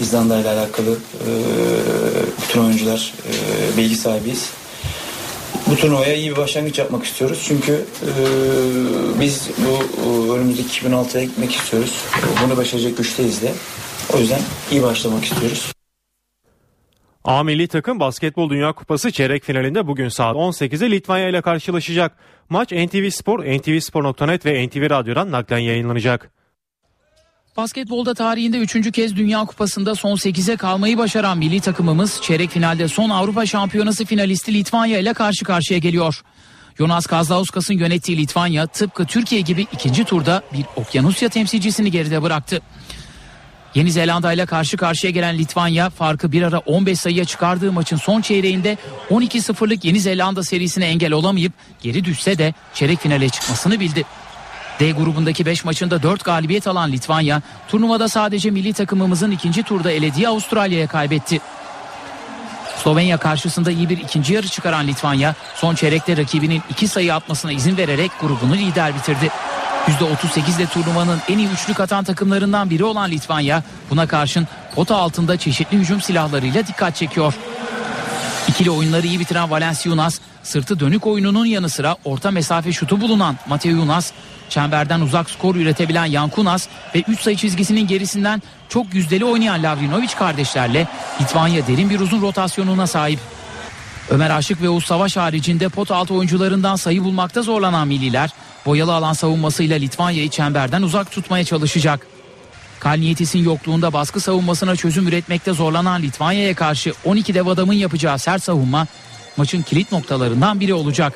İzlanda ile alakalı e, bütün oyuncular e, bilgi sahibiyiz. Bu turnuvaya iyi bir başlangıç yapmak istiyoruz. Çünkü e, biz bu e, önümüzdeki 2006'ya gitmek istiyoruz. Bunu başaracak güçteyiz de. O yüzden iyi başlamak istiyoruz. A milli takım Basketbol Dünya Kupası çeyrek finalinde bugün saat 18'de Litvanya ile karşılaşacak. Maç NTV Spor, ntvspor.net ve NTV Radyo'dan naklen yayınlanacak. Basketbolda tarihinde 3. kez Dünya Kupası'nda son 8'e kalmayı başaran milli takımımız çeyrek finalde son Avrupa Şampiyonası finalisti Litvanya ile karşı karşıya geliyor. Jonas Kazlauskas'ın yönettiği Litvanya tıpkı Türkiye gibi ikinci turda bir Okyanusya temsilcisini geride bıraktı. Yeni Zelanda ile karşı karşıya gelen Litvanya farkı bir ara 15 sayıya çıkardığı maçın son çeyreğinde 12-0'lık Yeni Zelanda serisine engel olamayıp geri düşse de çeyrek finale çıkmasını bildi. D grubundaki 5 maçında 4 galibiyet alan Litvanya turnuvada sadece milli takımımızın ikinci turda elediği Avustralya'ya kaybetti. Slovenya karşısında iyi bir ikinci yarı çıkaran Litvanya son çeyrekte rakibinin iki sayı atmasına izin vererek grubunu lider bitirdi. %38 ile turnuvanın en iyi üçlük atan takımlarından biri olan Litvanya buna karşın pota altında çeşitli hücum silahlarıyla dikkat çekiyor. İkili oyunları iyi bitiren Valenciunas sırtı dönük oyununun yanı sıra orta mesafe şutu bulunan Mateunas, çemberden uzak skor üretebilen Yankunas ve 3 sayı çizgisinin gerisinden çok yüzdeli oynayan Lavrinovic kardeşlerle Litvanya derin bir uzun rotasyonuna sahip. Ömer Aşık ve Oğuz Savaş haricinde pot altı oyuncularından sayı bulmakta zorlanan milliler boyalı alan savunmasıyla Litvanya'yı çemberden uzak tutmaya çalışacak. Kalniyetis'in yokluğunda baskı savunmasına çözüm üretmekte zorlanan Litvanya'ya karşı 12 dev adamın yapacağı sert savunma maçın kilit noktalarından biri olacak.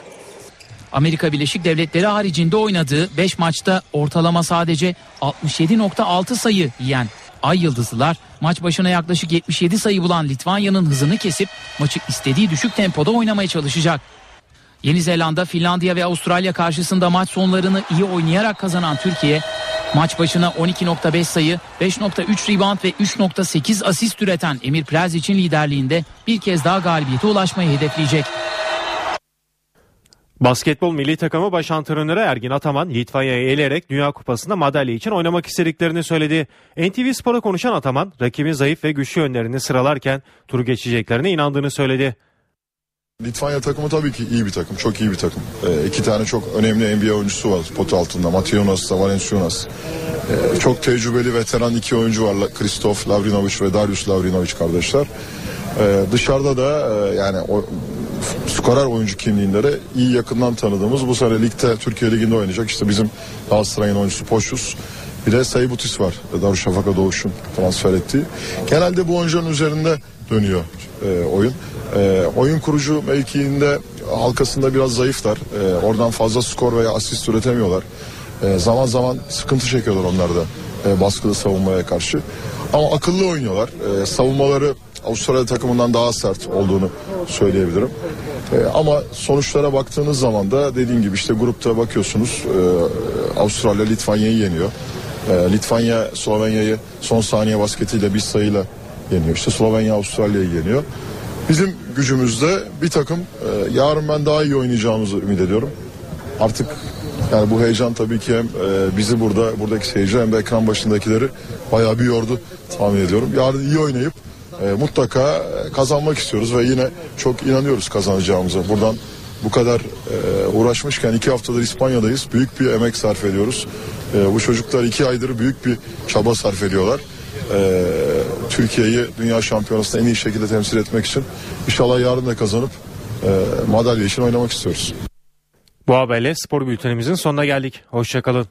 Amerika Birleşik Devletleri haricinde oynadığı 5 maçta ortalama sadece 67.6 sayı yiyen Ay Yıldızlılar maç başına yaklaşık 77 sayı bulan Litvanya'nın hızını kesip maçı istediği düşük tempoda oynamaya çalışacak. Yeni Zelanda, Finlandiya ve Avustralya karşısında maç sonlarını iyi oynayarak kazanan Türkiye maç başına 12.5 sayı, 5.3 rebound ve 3.8 asist üreten Emir Plazic'in liderliğinde bir kez daha galibiyete ulaşmayı hedefleyecek. Basketbol milli takımı baş antrenörü Ergin Ataman Litvanya'yı eleyerek Dünya Kupası'nda madalya için oynamak istediklerini söyledi. NTV Spor'a konuşan Ataman rakibin zayıf ve güçlü yönlerini sıralarken turu geçeceklerine inandığını söyledi. Litvanya takımı tabii ki iyi bir takım, çok iyi bir takım. Ee, iki tane çok önemli NBA oyuncusu var pot altında. Mateunas da Valenciunas. Ee, çok tecrübeli veteran iki oyuncu var. Kristof Lavrinovic ve Darius Lavrinovic kardeşler. Ee, dışarıda da e, yani o, skorer oyuncu kimliğinde iyi yakından tanıdığımız bu sene ligde Türkiye Ligi'nde oynayacak. İşte bizim Galatasaray'ın oyuncusu Poşus. Bir de Sayıbutis var. Darüşşafaka Doğuş'un transfer ettiği. Genelde bu oyuncunun üzerinde dönüyor e, oyun. E, oyun kurucu mevkiinde halkasında biraz zayıflar. E, oradan fazla skor veya asist üretemiyorlar. E, zaman zaman sıkıntı çekiyorlar onlar da e, baskılı savunmaya karşı. Ama akıllı oynuyorlar. E, savunmaları Avustralya takımından daha sert olduğunu söyleyebilirim. E, ama sonuçlara baktığınız zaman da dediğim gibi işte grupta bakıyorsunuz e, Avustralya Litvanya'yı yeniyor. E, Litvanya Slovenya'yı son saniye basketiyle bir sayıyla yeniyor. İşte Slovenya Avustralya'yı yeniyor. Bizim gücümüzde bir takım e, yarın ben daha iyi oynayacağımızı ümit ediyorum. Artık yani bu heyecan tabii ki hem e, bizi burada buradaki seyirci hem de ekran başındakileri bayağı bir yordu tahmin ediyorum. Yarın iyi oynayıp e, mutlaka kazanmak istiyoruz ve yine çok inanıyoruz kazanacağımıza. Buradan bu kadar e, uğraşmışken iki haftadır İspanya'dayız. Büyük bir emek sarf ediyoruz. E, bu çocuklar iki aydır büyük bir çaba sarf ediyorlar. E, Türkiye'yi dünya şampiyonasında en iyi şekilde temsil etmek için inşallah yarın da kazanıp e, madalya için oynamak istiyoruz. Bu haberle spor bültenimizin sonuna geldik. Hoşçakalın.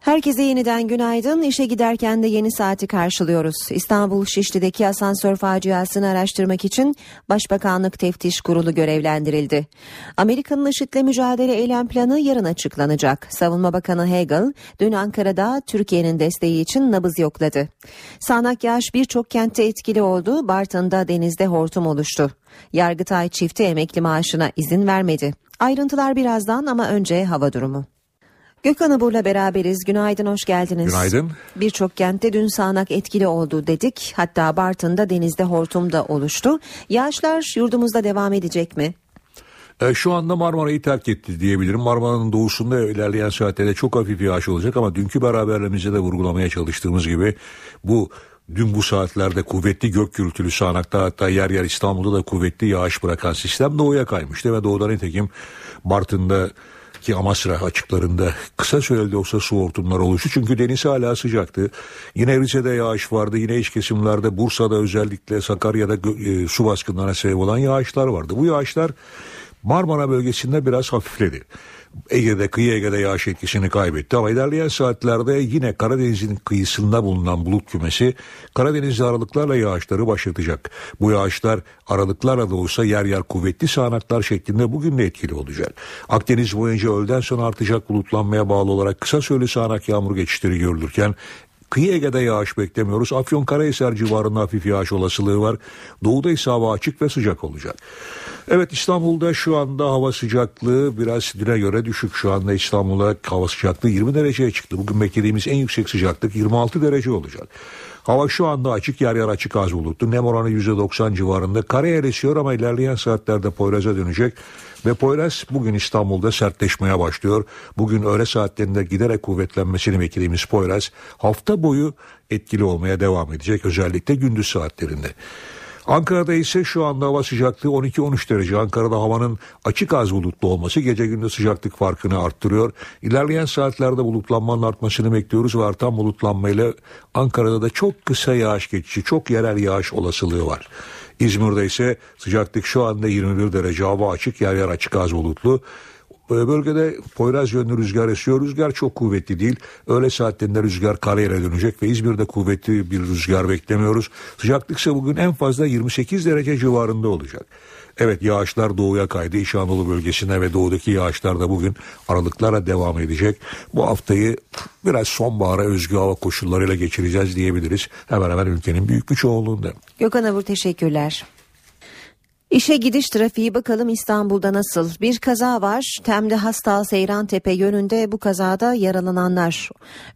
Herkese yeniden günaydın. İşe giderken de yeni saati karşılıyoruz. İstanbul Şişli'deki asansör faciasını araştırmak için Başbakanlık Teftiş Kurulu görevlendirildi. Amerika'nın IŞİD'le mücadele eylem planı yarın açıklanacak. Savunma Bakanı Hagel dün Ankara'da Türkiye'nin desteği için nabız yokladı. Sağnak yağış birçok kentte etkili oldu. Bartın'da denizde hortum oluştu. Yargıtay çifti emekli maaşına izin vermedi. Ayrıntılar birazdan ama önce hava durumu. Gökhan Abur'la beraberiz. Günaydın, hoş geldiniz. Günaydın. Birçok kentte dün sağanak etkili oldu dedik. Hatta Bartın'da denizde hortum da oluştu. Yağışlar yurdumuzda devam edecek mi? E, şu anda Marmara'yı terk etti diyebilirim. Marmara'nın doğusunda ilerleyen saatlerde çok hafif yağış olacak ama dünkü beraberliğimizde de vurgulamaya çalıştığımız gibi bu dün bu saatlerde kuvvetli gök gürültülü sağanakta hatta yer yer İstanbul'da da kuvvetli yağış bırakan sistem doğuya kaymıştı ve doğuda nitekim Bartın'da ki Amasra açıklarında kısa süreli olsa su hortumları oluştu. Çünkü deniz hala sıcaktı. Yine Rize'de yağış vardı. Yine iç kesimlerde Bursa'da özellikle Sakarya'da e, su baskınlarına sebep olan yağışlar vardı. Bu yağışlar Marmara bölgesinde biraz hafifledi. Ege'de kıyı Ege'de yağış etkisini kaybetti ama ilerleyen saatlerde yine Karadeniz'in kıyısında bulunan bulut kümesi Karadeniz'de aralıklarla yağışları başlatacak. Bu yağışlar aralıklarla da olsa yer yer kuvvetli sağanaklar şeklinde bugün de etkili olacak. Akdeniz boyunca öğleden sonra artacak bulutlanmaya bağlı olarak kısa süreli sağanak yağmur geçişleri görülürken Kıyı Ege'de yağış beklemiyoruz. Afyonkarahisar civarında hafif yağış olasılığı var. Doğuda ise hava açık ve sıcak olacak. Evet İstanbul'da şu anda hava sıcaklığı biraz düne göre düşük. Şu anda İstanbul'da hava sıcaklığı 20 dereceye çıktı. Bugün beklediğimiz en yüksek sıcaklık 26 derece olacak. Hava şu anda açık yer yer açık az bulutlu. Nem oranı %90 civarında. Karayel esiyor ama ilerleyen saatlerde Poyraz'a dönecek. Ve Poyraz bugün İstanbul'da sertleşmeye başlıyor. Bugün öğle saatlerinde giderek kuvvetlenmesini beklediğimiz Poyraz hafta boyu etkili olmaya devam edecek. Özellikle gündüz saatlerinde. Ankara'da ise şu anda hava sıcaklığı 12-13 derece. Ankara'da havanın açık az bulutlu olması gece gündüz sıcaklık farkını arttırıyor. İlerleyen saatlerde bulutlanmanın artmasını bekliyoruz ve artan bulutlanmayla Ankara'da da çok kısa yağış geçişi, çok yerel yağış olasılığı var. İzmir'de ise sıcaklık şu anda 21 derece hava açık yer yer açık az bulutlu. Bölgede Poyraz yönlü rüzgar esiyor. Rüzgar çok kuvvetli değil. Öğle saatlerinde rüzgar karayere dönecek ve İzmir'de kuvvetli bir rüzgar beklemiyoruz. Sıcaklık ise bugün en fazla 28 derece civarında olacak. Evet yağışlar doğuya kaydı. İç Anadolu bölgesine ve doğudaki yağışlar da bugün aralıklara devam edecek. Bu haftayı biraz sonbahara özgü hava koşullarıyla geçireceğiz diyebiliriz. Hemen hemen ülkenin büyük bir çoğunluğunda. Gökhan Avur teşekkürler. İşe gidiş trafiği bakalım İstanbul'da nasıl? Bir kaza var. Temde Hastal Seyran Tepe yönünde bu kazada yaralananlar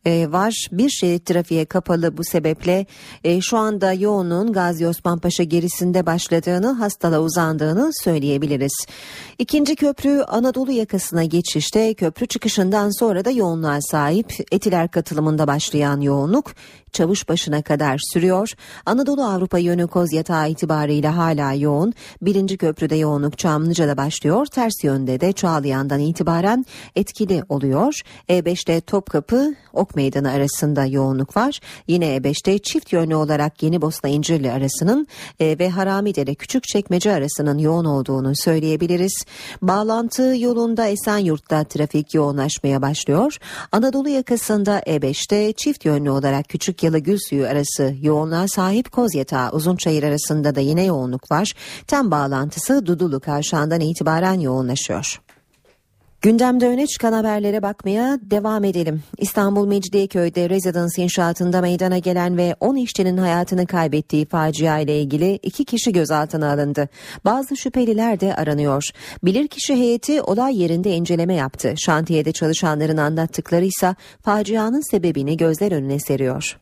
e, var. Bir şerit trafiğe kapalı bu sebeple e, şu anda yoğunluğun Gazi Osman Paşa gerisinde başladığını, Hastal'a uzandığını söyleyebiliriz. İkinci köprü Anadolu yakasına geçişte köprü çıkışından sonra da yoğunluğa sahip. Etiler katılımında başlayan yoğunluk çavuş başına kadar sürüyor. Anadolu Avrupa yönü Kozyatağı itibariyle hala yoğun. Birinci köprüde yoğunluk Çamlıca'da başlıyor. Ters yönde de Çağlayan'dan itibaren etkili oluyor. E5'te Topkapı Ok Meydanı arasında yoğunluk var. Yine E5'te çift yönlü olarak Yeni Bosna İncirli arasının e, ve Haramide'de Küçükçekmece arasının yoğun olduğunu söyleyebiliriz. Bağlantı yolunda Esenyurt'ta trafik yoğunlaşmaya başlıyor. Anadolu yakasında E5'te çift yönlü olarak Küçük Yalı Gülsuyu arası yoğunluğa sahip Kozyatağı Uzunçayır arasında da yine yoğunluk var. Tem bağlantısı Dudullu Kavşağı'ndan itibaren yoğunlaşıyor. Gündemde öne çıkan haberlere bakmaya devam edelim. İstanbul Mecidiyeköy'de rezidans inşaatında meydana gelen ve 10 işçinin hayatını kaybettiği facia ile ilgili iki kişi gözaltına alındı. Bazı şüpheliler de aranıyor. Bilirkişi heyeti olay yerinde inceleme yaptı. Şantiyede çalışanların anlattıkları ise facianın sebebini gözler önüne seriyor.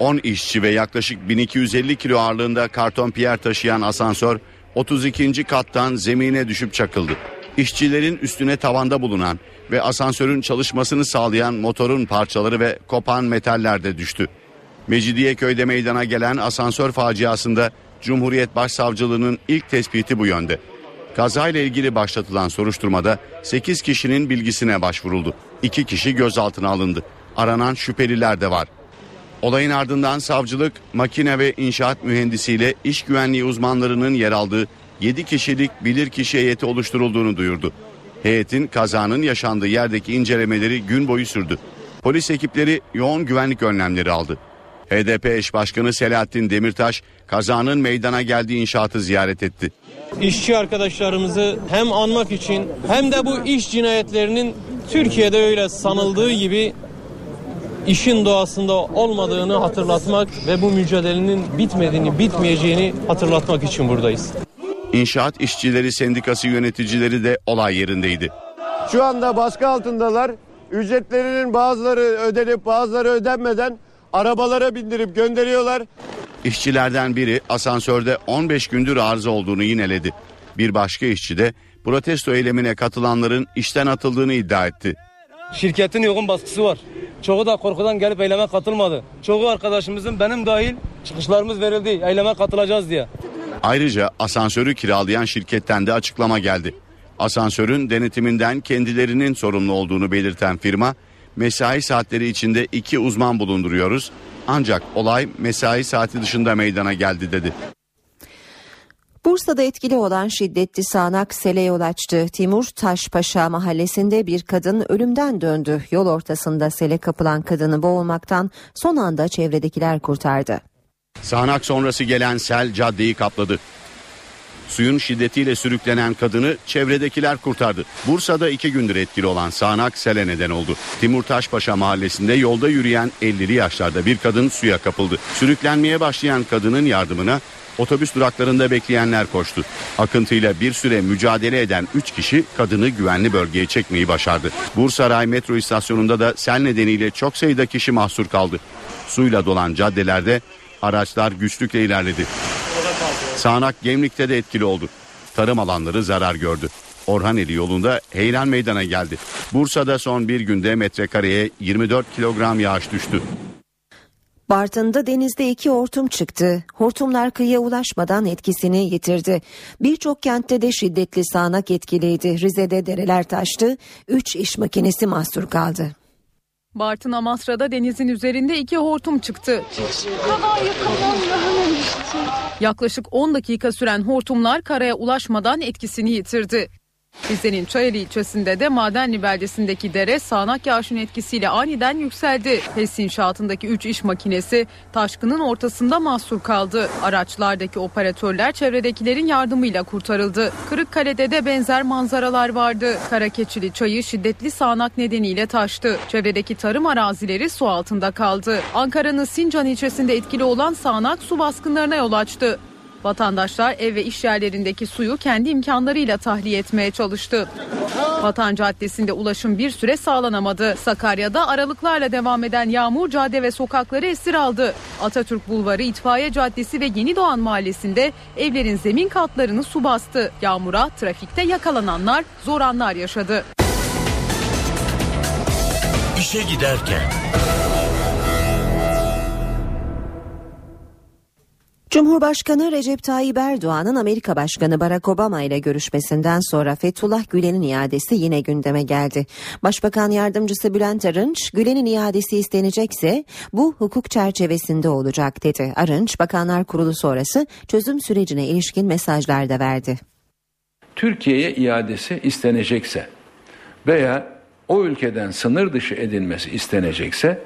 10 işçi ve yaklaşık 1250 kilo ağırlığında karton piyer taşıyan asansör 32. kattan zemine düşüp çakıldı. İşçilerin üstüne tavanda bulunan ve asansörün çalışmasını sağlayan motorun parçaları ve kopan metaller de düştü. Mecidiyeköy'de meydana gelen asansör faciasında Cumhuriyet Başsavcılığının ilk tespiti bu yönde. Kazayla ilgili başlatılan soruşturmada 8 kişinin bilgisine başvuruldu. 2 kişi gözaltına alındı. Aranan şüpheliler de var. Olayın ardından savcılık makine ve inşaat mühendisiyle iş güvenliği uzmanlarının yer aldığı 7 kişilik bilirkişi heyeti oluşturulduğunu duyurdu. Heyetin kazanın yaşandığı yerdeki incelemeleri gün boyu sürdü. Polis ekipleri yoğun güvenlik önlemleri aldı. HDP eş başkanı Selahattin Demirtaş kazanın meydana geldiği inşaatı ziyaret etti. İşçi arkadaşlarımızı hem anmak için hem de bu iş cinayetlerinin Türkiye'de öyle sanıldığı gibi işin doğasında olmadığını hatırlatmak ve bu mücadelenin bitmediğini, bitmeyeceğini hatırlatmak için buradayız. İnşaat İşçileri Sendikası yöneticileri de olay yerindeydi. Şu anda baskı altındalar. Ücretlerinin bazıları ödenip bazıları ödenmeden arabalara bindirip gönderiyorlar. İşçilerden biri asansörde 15 gündür arıza olduğunu yineledi. Bir başka işçi de protesto eylemine katılanların işten atıldığını iddia etti. Şirketin yoğun baskısı var. Çoğu da korkudan gelip eyleme katılmadı. Çoğu arkadaşımızın benim dahil çıkışlarımız verildi. Eyleme katılacağız diye. Ayrıca asansörü kiralayan şirketten de açıklama geldi. Asansörün denetiminden kendilerinin sorumlu olduğunu belirten firma, mesai saatleri içinde iki uzman bulunduruyoruz. Ancak olay mesai saati dışında meydana geldi dedi. Bursa'da etkili olan şiddetli sağanak sele yol açtı. Timur Taşpaşa mahallesinde bir kadın ölümden döndü. Yol ortasında sele kapılan kadını boğulmaktan son anda çevredekiler kurtardı. Sağanak sonrası gelen sel caddeyi kapladı. Suyun şiddetiyle sürüklenen kadını çevredekiler kurtardı. Bursa'da iki gündür etkili olan sağanak sele neden oldu. Timur Taşpaşa mahallesinde yolda yürüyen 50'li yaşlarda bir kadın suya kapıldı. Sürüklenmeye başlayan kadının yardımına otobüs duraklarında bekleyenler koştu. Akıntıyla bir süre mücadele eden 3 kişi kadını güvenli bölgeye çekmeyi başardı. Bursaray metro istasyonunda da sel nedeniyle çok sayıda kişi mahsur kaldı. Suyla dolan caddelerde araçlar güçlükle ilerledi. Sağanak Gemlik'te de etkili oldu. Tarım alanları zarar gördü. Orhaneli yolunda heyelan meydana geldi. Bursa'da son bir günde metrekareye 24 kilogram yağış düştü. Bartın'da denizde iki hortum çıktı. Hortumlar kıyıya ulaşmadan etkisini yitirdi. Birçok kentte de şiddetli sağanak etkiliydi. Rize'de dereler taştı. Üç iş makinesi mahsur kaldı. Bartın Amasra'da denizin üzerinde iki hortum çıktı. Yaklaşık 10 dakika süren hortumlar karaya ulaşmadan etkisini yitirdi. Rize'nin Çayeli ilçesinde de Madenli beldesindeki dere sağanak yağışın etkisiyle aniden yükseldi. HES inşaatındaki 3 iş makinesi taşkının ortasında mahsur kaldı. Araçlardaki operatörler çevredekilerin yardımıyla kurtarıldı. Kırıkkale'de de benzer manzaralar vardı. Karakeçili çayı şiddetli sağanak nedeniyle taştı. Çevredeki tarım arazileri su altında kaldı. Ankara'nın Sincan ilçesinde etkili olan sağanak su baskınlarına yol açtı. Vatandaşlar ev ve iş yerlerindeki suyu kendi imkanlarıyla tahliye etmeye çalıştı. Vatan Caddesi'nde ulaşım bir süre sağlanamadı. Sakarya'da aralıklarla devam eden yağmur cadde ve sokakları esir aldı. Atatürk Bulvarı, İtfaiye Caddesi ve Yeni Doğan Mahallesi'nde evlerin zemin katlarını su bastı. Yağmura trafikte yakalananlar zor anlar yaşadı. İşe giderken. Cumhurbaşkanı Recep Tayyip Erdoğan'ın Amerika Başkanı Barack Obama ile görüşmesinden sonra Fethullah Gülen'in iadesi yine gündeme geldi. Başbakan Yardımcısı Bülent Arınç, Gülen'in iadesi istenecekse bu hukuk çerçevesinde olacak dedi. Arınç, Bakanlar Kurulu sonrası çözüm sürecine ilişkin mesajlar da verdi. Türkiye'ye iadesi istenecekse veya o ülkeden sınır dışı edilmesi istenecekse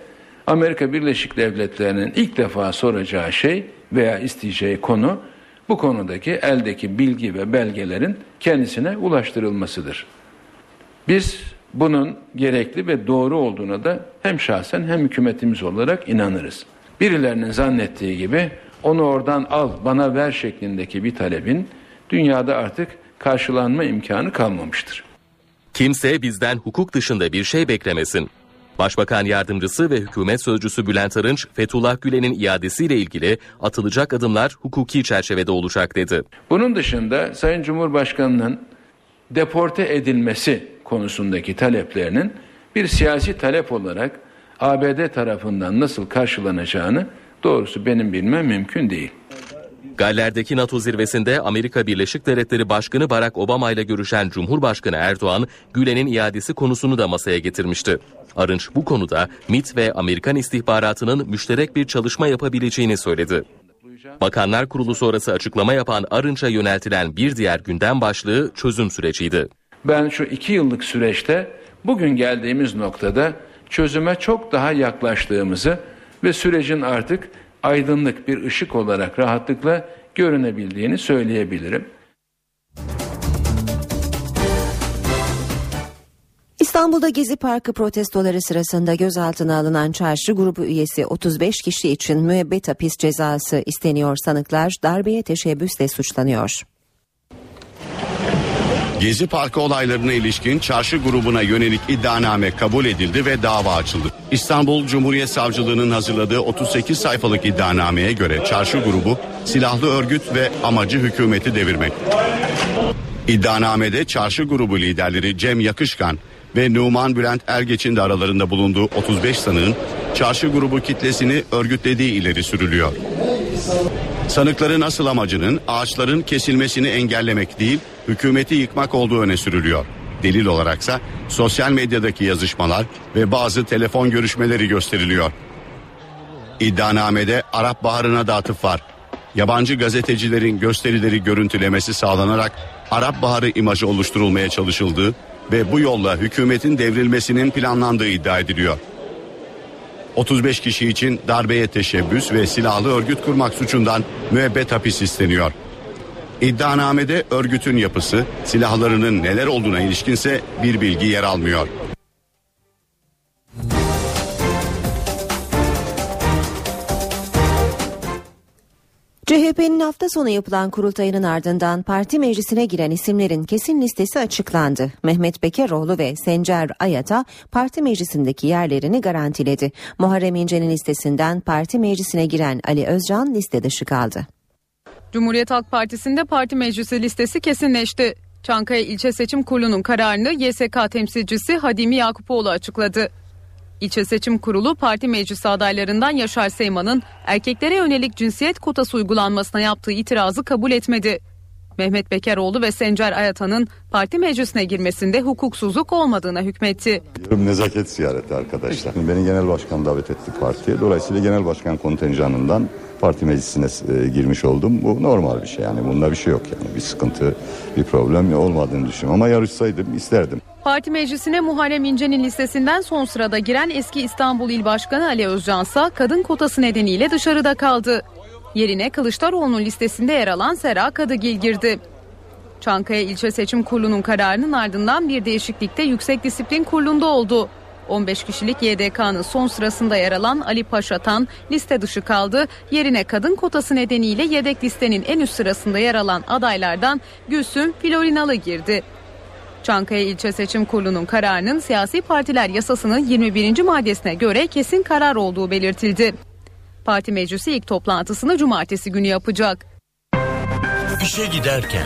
Amerika Birleşik Devletleri'nin ilk defa soracağı şey veya isteyeceği konu bu konudaki eldeki bilgi ve belgelerin kendisine ulaştırılmasıdır. Biz bunun gerekli ve doğru olduğuna da hem şahsen hem hükümetimiz olarak inanırız. Birilerinin zannettiği gibi onu oradan al bana ver şeklindeki bir talebin dünyada artık karşılanma imkanı kalmamıştır. Kimse bizden hukuk dışında bir şey beklemesin. Başbakan Yardımcısı ve hükümet sözcüsü Bülent Arınç, Fethullah Gülen'in iadesiyle ilgili atılacak adımlar hukuki çerçevede olacak dedi. Bunun dışında Sayın Cumhurbaşkanı'nın deporte edilmesi konusundaki taleplerinin bir siyasi talep olarak ABD tarafından nasıl karşılanacağını doğrusu benim bilmem mümkün değil. Galler'deki NATO zirvesinde Amerika Birleşik Devletleri Başkanı Barack Obama ile görüşen Cumhurbaşkanı Erdoğan, Gülen'in iadesi konusunu da masaya getirmişti. Arınç bu konuda MIT ve Amerikan istihbaratının müşterek bir çalışma yapabileceğini söyledi. Bakanlar Kurulu sonrası açıklama yapan Arınç'a yöneltilen bir diğer gündem başlığı çözüm süreciydi. Ben şu iki yıllık süreçte bugün geldiğimiz noktada çözüme çok daha yaklaştığımızı ve sürecin artık aydınlık bir ışık olarak rahatlıkla görünebildiğini söyleyebilirim. İstanbul'da Gezi Parkı protestoları sırasında gözaltına alınan çarşı grubu üyesi 35 kişi için müebbet hapis cezası isteniyor. Sanıklar darbeye teşebbüsle suçlanıyor. Gezi Parkı olaylarına ilişkin çarşı grubuna yönelik iddianame kabul edildi ve dava açıldı. İstanbul Cumhuriyet Savcılığı'nın hazırladığı 38 sayfalık iddianameye göre çarşı grubu silahlı örgüt ve amacı hükümeti devirmek. İddianamede çarşı grubu liderleri Cem Yakışkan ve Numan Bülent Ergeç'in de aralarında bulunduğu 35 sanığın çarşı grubu kitlesini örgütlediği ileri sürülüyor. Sanıkların asıl amacının ağaçların kesilmesini engellemek değil, hükümeti yıkmak olduğu öne sürülüyor. Delil olaraksa sosyal medyadaki yazışmalar ve bazı telefon görüşmeleri gösteriliyor. İddianamede Arap Baharı'na da atıf var. Yabancı gazetecilerin gösterileri görüntülemesi sağlanarak Arap Baharı imajı oluşturulmaya çalışıldığı ve bu yolla hükümetin devrilmesinin planlandığı iddia ediliyor. 35 kişi için darbeye teşebbüs ve silahlı örgüt kurmak suçundan müebbet hapis isteniyor. İddianamede örgütün yapısı, silahlarının neler olduğuna ilişkinse bir bilgi yer almıyor. CHP'nin hafta sonu yapılan kurultayının ardından parti meclisine giren isimlerin kesin listesi açıklandı. Mehmet Bekeroğlu ve Sencer Ayata parti meclisindeki yerlerini garantiledi. Muharrem İnce'nin listesinden parti meclisine giren Ali Özcan liste dışı kaldı. Cumhuriyet Halk Partisi'nde parti meclisi listesi kesinleşti. Çankaya İlçe Seçim Kurulu'nun kararını YSK temsilcisi Hadimi Yakupoğlu açıkladı. İlçe Seçim Kurulu parti meclisi adaylarından Yaşar Seyman'ın erkeklere yönelik cinsiyet kotası uygulanmasına yaptığı itirazı kabul etmedi. Mehmet Bekeroğlu ve Sencer Ayatan'ın parti meclisine girmesinde hukuksuzluk olmadığına hükmetti. Nezaket ziyareti arkadaşlar. Beni genel başkan davet etti partiye. Dolayısıyla genel başkan kontenjanından parti meclisine e, girmiş oldum. Bu normal bir şey yani. Bunda bir şey yok yani. Bir sıkıntı, bir problem olmadığını düşünüyorum. Ama yarışsaydım isterdim. Parti meclisine Muharrem İnce'nin listesinden son sırada giren eski İstanbul İl Başkanı Ali Özcan ise kadın kotası nedeniyle dışarıda kaldı. Yerine Kılıçdaroğlu'nun listesinde yer alan Sera Kadıgil girdi. Çankaya İlçe Seçim Kurulu'nun kararının ardından bir değişiklikte Yüksek Disiplin Kurulu'nda oldu. 15 kişilik YDK'nın son sırasında yer alan Ali Paşatan liste dışı kaldı. Yerine kadın kotası nedeniyle yedek listenin en üst sırasında yer alan adaylardan Gülsüm Florinalı girdi. Çankaya İlçe Seçim Kurulu'nun kararının siyasi partiler yasasının 21. maddesine göre kesin karar olduğu belirtildi. Parti meclisi ilk toplantısını cumartesi günü yapacak. İşe giderken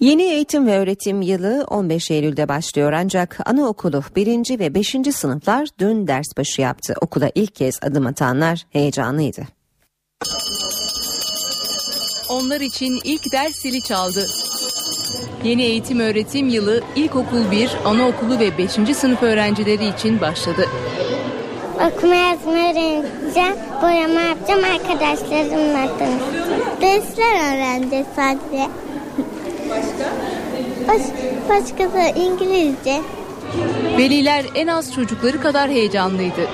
Yeni eğitim ve öğretim yılı 15 Eylül'de başlıyor ancak anaokulu 1. ve 5. sınıflar dün ders başı yaptı. Okula ilk kez adım atanlar heyecanlıydı. Onlar için ilk ders zili çaldı. Yeni eğitim öğretim yılı ilkokul 1, anaokulu ve 5. sınıf öğrencileri için başladı. Okuma yazma öğreneceğim, boyama yapacağım, arkadaşlarımla tanışacağım. Dersler öğreneceğiz sadece. Başka? Baş, başka da İngilizce. Veliler en az çocukları kadar heyecanlıydı.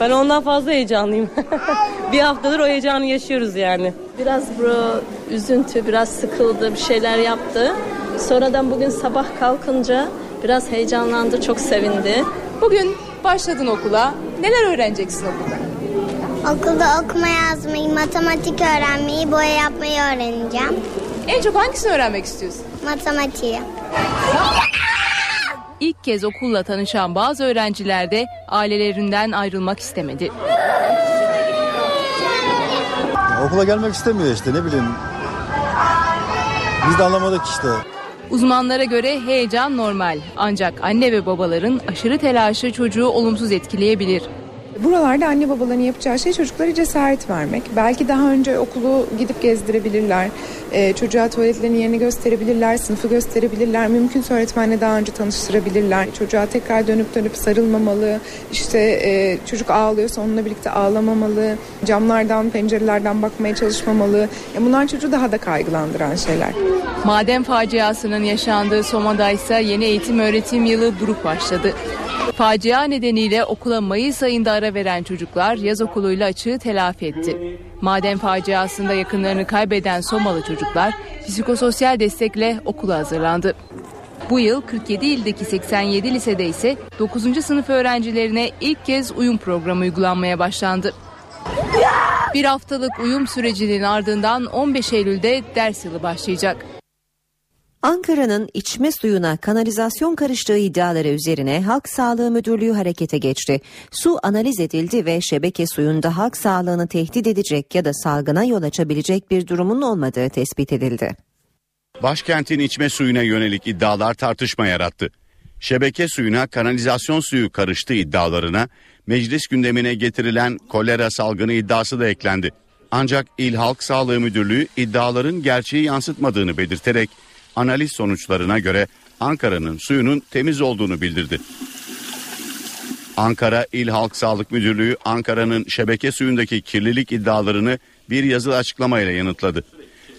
Ben ondan fazla heyecanlıyım. *laughs* bir haftadır o heyecanı yaşıyoruz yani. Biraz bro üzüntü, biraz sıkıldı, bir şeyler yaptı. Sonradan bugün sabah kalkınca biraz heyecanlandı, çok sevindi. Bugün başladın okula. Neler öğreneceksin okulda? Okulda okuma yazmayı, matematik öğrenmeyi, boya yapmayı öğreneceğim. En çok hangisini öğrenmek istiyorsun? Matematiği. *laughs* İlk kez okulla tanışan bazı öğrenciler de ailelerinden ayrılmak istemedi. Ya, okula gelmek istemiyor işte ne bileyim. Biz de anlamadık işte. Uzmanlara göre heyecan normal ancak anne ve babaların aşırı telaşı çocuğu olumsuz etkileyebilir. Buralarda anne babaların yapacağı şey çocuklara cesaret vermek. Belki daha önce okulu gidip gezdirebilirler. Ee, çocuğa tuvaletlerin yerini gösterebilirler, sınıfı gösterebilirler. Mümkünse öğretmenle daha önce tanıştırabilirler. Çocuğa tekrar dönüp dönüp sarılmamalı. İşte e, çocuk ağlıyorsa onunla birlikte ağlamamalı. Camlardan, pencerelerden bakmaya çalışmamalı. Ya bunlar çocuğu daha da kaygılandıran şeyler. Maden faciasının yaşandığı Soma'da ise yeni eğitim öğretim yılı durup başladı. Facia nedeniyle okula Mayıs ayında ara veren çocuklar yaz okuluyla açığı telafi etti. Maden faciasında yakınlarını kaybeden Somalı çocuklar psikososyal destekle okula hazırlandı. Bu yıl 47 ildeki 87 lisede ise 9. sınıf öğrencilerine ilk kez uyum programı uygulanmaya başlandı. Bir haftalık uyum sürecinin ardından 15 Eylül'de ders yılı başlayacak. Ankara'nın içme suyuna kanalizasyon karıştığı iddiaları üzerine Halk Sağlığı Müdürlüğü harekete geçti. Su analiz edildi ve şebeke suyunda halk sağlığını tehdit edecek ya da salgına yol açabilecek bir durumun olmadığı tespit edildi. Başkentin içme suyuna yönelik iddialar tartışma yarattı. Şebeke suyuna kanalizasyon suyu karıştı iddialarına meclis gündemine getirilen kolera salgını iddiası da eklendi. Ancak İl Halk Sağlığı Müdürlüğü iddiaların gerçeği yansıtmadığını belirterek analiz sonuçlarına göre Ankara'nın suyunun temiz olduğunu bildirdi. Ankara İl Halk Sağlık Müdürlüğü Ankara'nın şebeke suyundaki kirlilik iddialarını bir yazılı açıklamayla yanıtladı.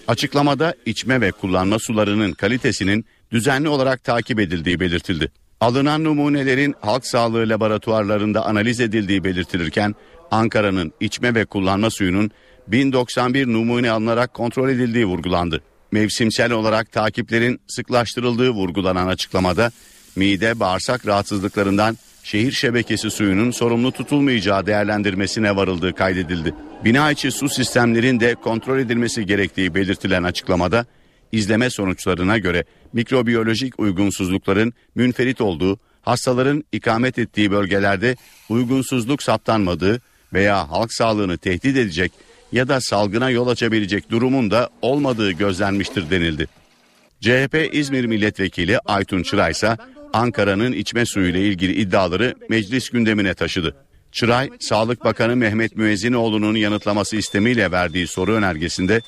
Açıklamada içme ve kullanma sularının kalitesinin düzenli olarak takip edildiği belirtildi. Alınan numunelerin halk sağlığı laboratuvarlarında analiz edildiği belirtilirken Ankara'nın içme ve kullanma suyunun 1091 numune alınarak kontrol edildiği vurgulandı. Mevsimsel olarak takiplerin sıklaştırıldığı vurgulanan açıklamada mide bağırsak rahatsızlıklarından şehir şebekesi suyunun sorumlu tutulmayacağı değerlendirmesine varıldığı kaydedildi. Bina içi su sistemlerin de kontrol edilmesi gerektiği belirtilen açıklamada izleme sonuçlarına göre mikrobiyolojik uygunsuzlukların münferit olduğu, hastaların ikamet ettiği bölgelerde uygunsuzluk saptanmadığı veya halk sağlığını tehdit edecek ya da salgına yol açabilecek durumun da olmadığı gözlenmiştir denildi. CHP İzmir Milletvekili Aytun Çıray ise Ankara'nın içme suyu ile ilgili iddiaları meclis gündemine taşıdı. Çıray, Sağlık Bakanı Mehmet Müezzinoğlu'nun yanıtlaması istemiyle verdiği soru önergesinde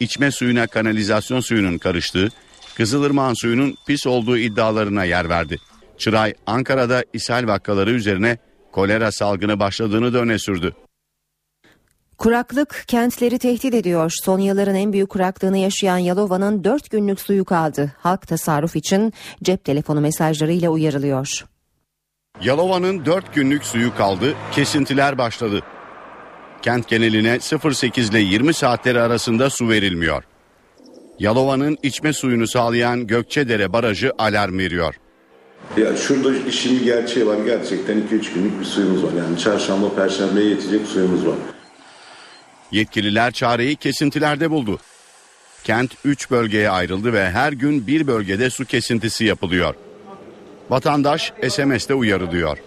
içme suyuna kanalizasyon suyunun karıştığı, Kızılırmağın suyunun pis olduğu iddialarına yer verdi. Çıray, Ankara'da ishal vakaları üzerine kolera salgını başladığını da öne sürdü. Kuraklık kentleri tehdit ediyor. Son yılların en büyük kuraklığını yaşayan Yalova'nın 4 günlük suyu kaldı. Halk tasarruf için cep telefonu mesajlarıyla uyarılıyor. Yalova'nın 4 günlük suyu kaldı, kesintiler başladı. Kent geneline 08 ile 20 saatleri arasında su verilmiyor. Yalova'nın içme suyunu sağlayan Gökçedere Barajı alarm veriyor. Ya şurada işin gerçeği var. Gerçekten 2-3 günlük bir suyumuz var. Yani çarşamba, perşembeye yetecek suyumuz var. Yetkililer çareyi kesintilerde buldu. Kent 3 bölgeye ayrıldı ve her gün bir bölgede su kesintisi yapılıyor. Vatandaş SMS'te uyarılıyor.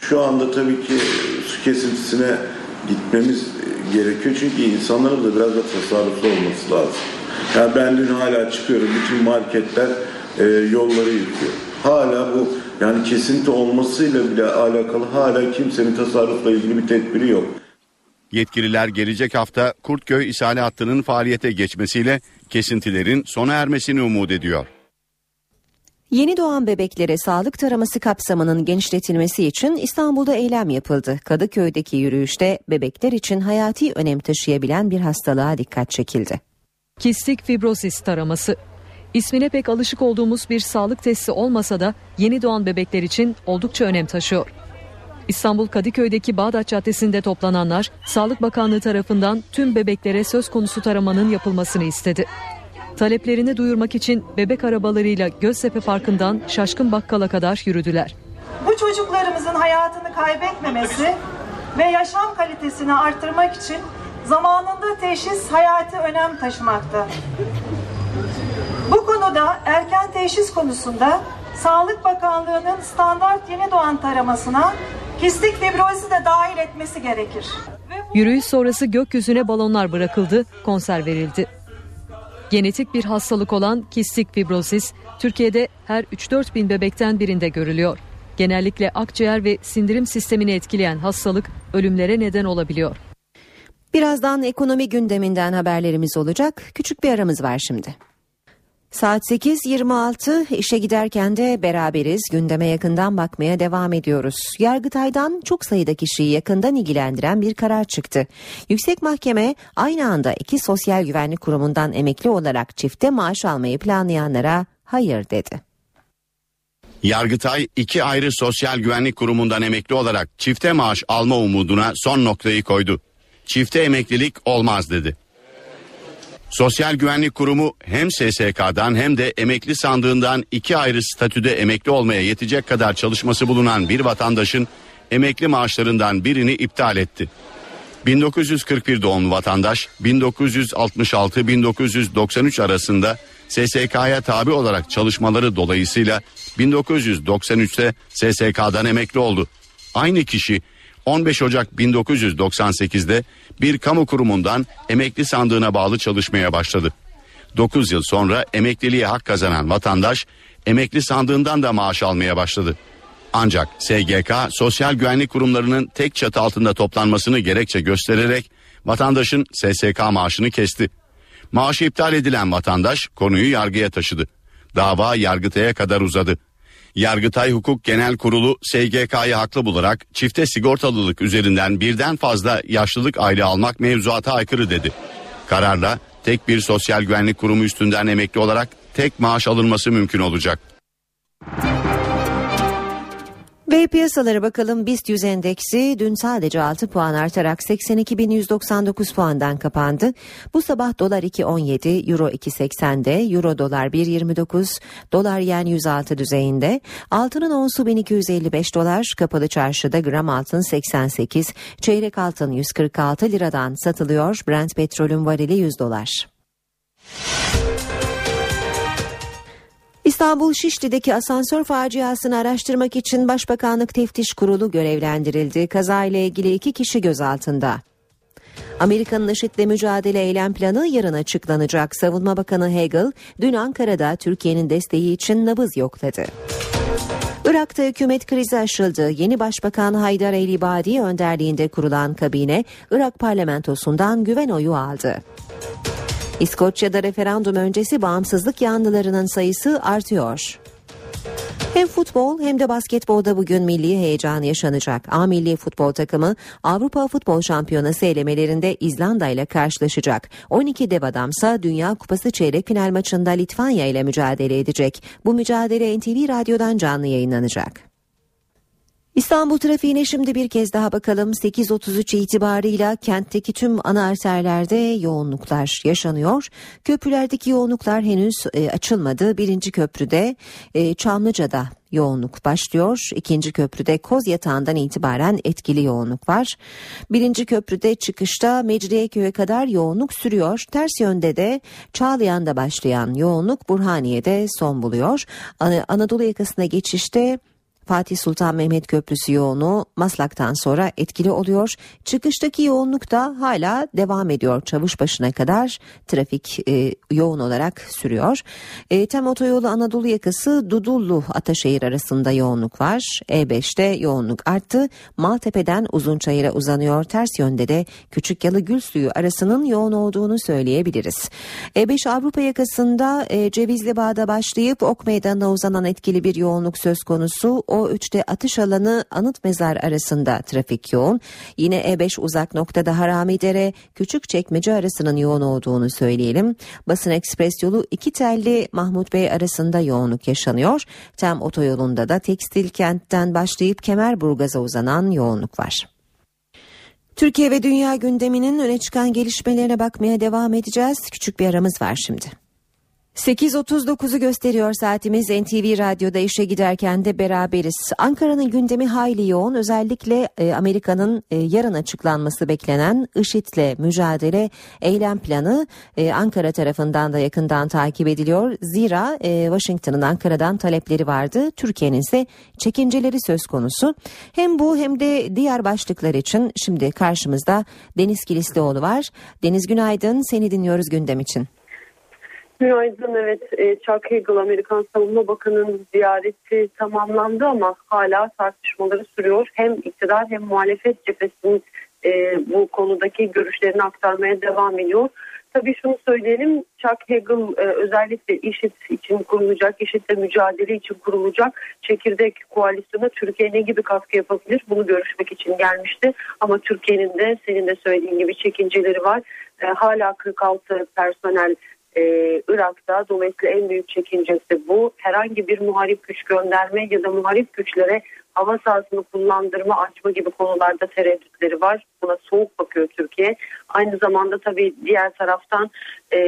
Şu anda tabii ki su kesintisine gitmemiz gerekiyor. Çünkü insanların da biraz da tasarruflu olması lazım. Yani ben dün hala çıkıyorum. Bütün marketler e, yolları yıkıyor. Hala bu yani kesinti olmasıyla bile alakalı hala kimsenin tasarrufla ilgili bir tedbiri yok. Yetkililer gelecek hafta Kurtköy ishale hattının faaliyete geçmesiyle kesintilerin sona ermesini umut ediyor. Yeni doğan bebeklere sağlık taraması kapsamının genişletilmesi için İstanbul'da eylem yapıldı. Kadıköy'deki yürüyüşte bebekler için hayati önem taşıyabilen bir hastalığa dikkat çekildi. Kistik fibrosis taraması. İsmine pek alışık olduğumuz bir sağlık testi olmasa da yeni doğan bebekler için oldukça önem taşıyor. İstanbul Kadıköy'deki Bağdat Caddesi'nde toplananlar Sağlık Bakanlığı tarafından tüm bebeklere söz konusu taramanın yapılmasını istedi. Taleplerini duyurmak için bebek arabalarıyla Göztepe Parkı'ndan Şaşkın Bakkal'a kadar yürüdüler. Bu çocuklarımızın hayatını kaybetmemesi ve yaşam kalitesini artırmak için zamanında teşhis hayati önem taşımakta. Bu konuda erken teşhis konusunda Sağlık Bakanlığı'nın standart yeni doğan taramasına kistik fibrozi de dahil etmesi gerekir. Yürüyüş sonrası gökyüzüne balonlar bırakıldı, konser verildi. Genetik bir hastalık olan kistik fibrozis Türkiye'de her 3-4 bin bebekten birinde görülüyor. Genellikle akciğer ve sindirim sistemini etkileyen hastalık ölümlere neden olabiliyor. Birazdan ekonomi gündeminden haberlerimiz olacak. Küçük bir aramız var şimdi. Saat 8.26 işe giderken de beraberiz gündeme yakından bakmaya devam ediyoruz. Yargıtay'dan çok sayıda kişiyi yakından ilgilendiren bir karar çıktı. Yüksek Mahkeme aynı anda iki sosyal güvenlik kurumundan emekli olarak çifte maaş almayı planlayanlara hayır dedi. Yargıtay iki ayrı sosyal güvenlik kurumundan emekli olarak çifte maaş alma umuduna son noktayı koydu. Çifte emeklilik olmaz dedi. Sosyal Güvenlik Kurumu hem SSK'dan hem de emekli sandığından iki ayrı statüde emekli olmaya yetecek kadar çalışması bulunan bir vatandaşın emekli maaşlarından birini iptal etti. 1941 doğumlu vatandaş 1966-1993 arasında SSK'ya tabi olarak çalışmaları dolayısıyla 1993'te SSK'dan emekli oldu. Aynı kişi 15 Ocak 1998'de bir kamu kurumundan emekli sandığına bağlı çalışmaya başladı. 9 yıl sonra emekliliğe hak kazanan vatandaş emekli sandığından da maaş almaya başladı. Ancak SGK sosyal güvenlik kurumlarının tek çatı altında toplanmasını gerekçe göstererek vatandaşın SSK maaşını kesti. Maaşı iptal edilen vatandaş konuyu yargıya taşıdı. Dava Yargıtay'a kadar uzadı. Yargıtay Hukuk Genel Kurulu SGK'yı haklı bularak çifte sigortalılık üzerinden birden fazla yaşlılık aile almak mevzuata aykırı dedi. Kararla tek bir sosyal güvenlik kurumu üstünden emekli olarak tek maaş alınması mümkün olacak. Ve piyasalara bakalım BIST 100 endeksi dün sadece 6 puan artarak 82.199 puandan kapandı. Bu sabah dolar 2.17, euro 2.80'de, euro dolar 1.29, dolar yen 106 düzeyinde. Altının onsu 1255 dolar, kapalı çarşıda gram altın 88, çeyrek altın 146 liradan satılıyor. Brent petrolün varili 100 dolar. İstanbul Şişli'deki asansör faciasını araştırmak için Başbakanlık Teftiş Kurulu görevlendirildi. Kazayla ilgili iki kişi gözaltında. Amerika'nın IŞİD'le mücadele eylem planı yarın açıklanacak. Savunma Bakanı Hagel dün Ankara'da Türkiye'nin desteği için nabız yokladı. Irak'ta hükümet krizi aşıldı. Yeni Başbakan Haydar El-İbadi önderliğinde kurulan kabine Irak parlamentosundan güven oyu aldı. İskoçya'da referandum öncesi bağımsızlık yanlılarının sayısı artıyor. Hem futbol hem de basketbolda bugün milli heyecan yaşanacak. A milli futbol takımı Avrupa Futbol Şampiyonası elemelerinde İzlanda ile karşılaşacak. 12 dev adamsa Dünya Kupası çeyrek final maçında Litvanya ile mücadele edecek. Bu mücadele NTV Radyo'dan canlı yayınlanacak. İstanbul trafiğine şimdi bir kez daha bakalım. 8.33 itibarıyla kentteki tüm ana arterlerde yoğunluklar yaşanıyor. Köprülerdeki yoğunluklar henüz e, açılmadı. Birinci köprüde e, Çamlıca'da yoğunluk başlıyor. İkinci köprüde Koz Yatağı'ndan itibaren etkili yoğunluk var. Birinci köprüde çıkışta Mecidiyeköy'e kadar yoğunluk sürüyor. Ters yönde de Çağlayan'da başlayan yoğunluk Burhaniye'de son buluyor. An- Anadolu yakasına geçişte Fatih Sultan Mehmet Köprüsü yoğunluğu Maslak'tan sonra etkili oluyor. Çıkıştaki yoğunluk da hala devam ediyor. Çavuşbaşı'na kadar trafik e, yoğun olarak sürüyor. E, Tem otoyolu Anadolu yakası Dudullu Ataşehir arasında yoğunluk var. E5'te yoğunluk arttı. Maltepe'den Uzunçayır'a uzanıyor. Ters yönde de Küçükyalı Gülsuyu arasının yoğun olduğunu söyleyebiliriz. E5 Avrupa yakasında e, Cevizli Bağ'da başlayıp Ok Meydanı'na uzanan etkili bir yoğunluk söz konusu. O3'te atış alanı anıt mezar arasında trafik yoğun. Yine E5 uzak noktada Haramidere küçük çekmece arasının yoğun olduğunu söyleyelim. Basın ekspres yolu iki telli Mahmut Bey arasında yoğunluk yaşanıyor. Tem otoyolunda da tekstil kentten başlayıp Kemerburgaz'a uzanan yoğunluk var. Türkiye ve dünya gündeminin öne çıkan gelişmelerine bakmaya devam edeceğiz. Küçük bir aramız var şimdi. 8.39'u gösteriyor saatimiz NTV Radyo'da işe giderken de beraberiz. Ankara'nın gündemi hayli yoğun özellikle e, Amerika'nın e, yarın açıklanması beklenen IŞİD'le mücadele eylem planı e, Ankara tarafından da yakından takip ediliyor. Zira e, Washington'ın Ankara'dan talepleri vardı. Türkiye'nin ise çekinceleri söz konusu. Hem bu hem de diğer başlıklar için şimdi karşımızda Deniz Kilislioğlu var. Deniz günaydın seni dinliyoruz gündem için. Günaydın evet e, Chuck Hagel Amerikan Savunma Bakanı'nın ziyareti tamamlandı ama hala tartışmaları sürüyor. Hem iktidar hem muhalefet cephesinin e, bu konudaki görüşlerini aktarmaya devam ediyor. Tabii şunu söyleyelim Chuck Hagel e, özellikle IŞİD için kurulacak, IŞİD'le mücadele için kurulacak çekirdek koalisyona Türkiye ne gibi katkı yapabilir bunu görüşmek için gelmişti. Ama Türkiye'nin de senin de söylediğin gibi çekinceleri var. E, hala 46 personel e, Irak'ta. Dolayısıyla en büyük çekincesi bu. Herhangi bir muharip güç gönderme ya da muharip güçlere hava sahasını kullandırma, açma gibi konularda tereddütleri var. Buna soğuk bakıyor Türkiye. Aynı zamanda tabii diğer taraftan e,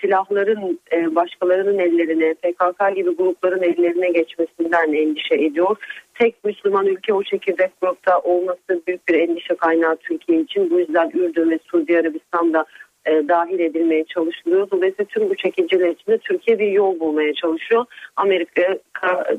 silahların e, başkalarının ellerine, PKK gibi grupların ellerine geçmesinden endişe ediyor. Tek Müslüman ülke o çekirdek grupta olması büyük bir endişe kaynağı Türkiye için. Bu yüzden Ürdün ve Suudi Arabistan'da e, dahil edilmeye çalışılıyor. Dolayısıyla tüm bu çekinceler içinde Türkiye bir yol bulmaya çalışıyor. Amerika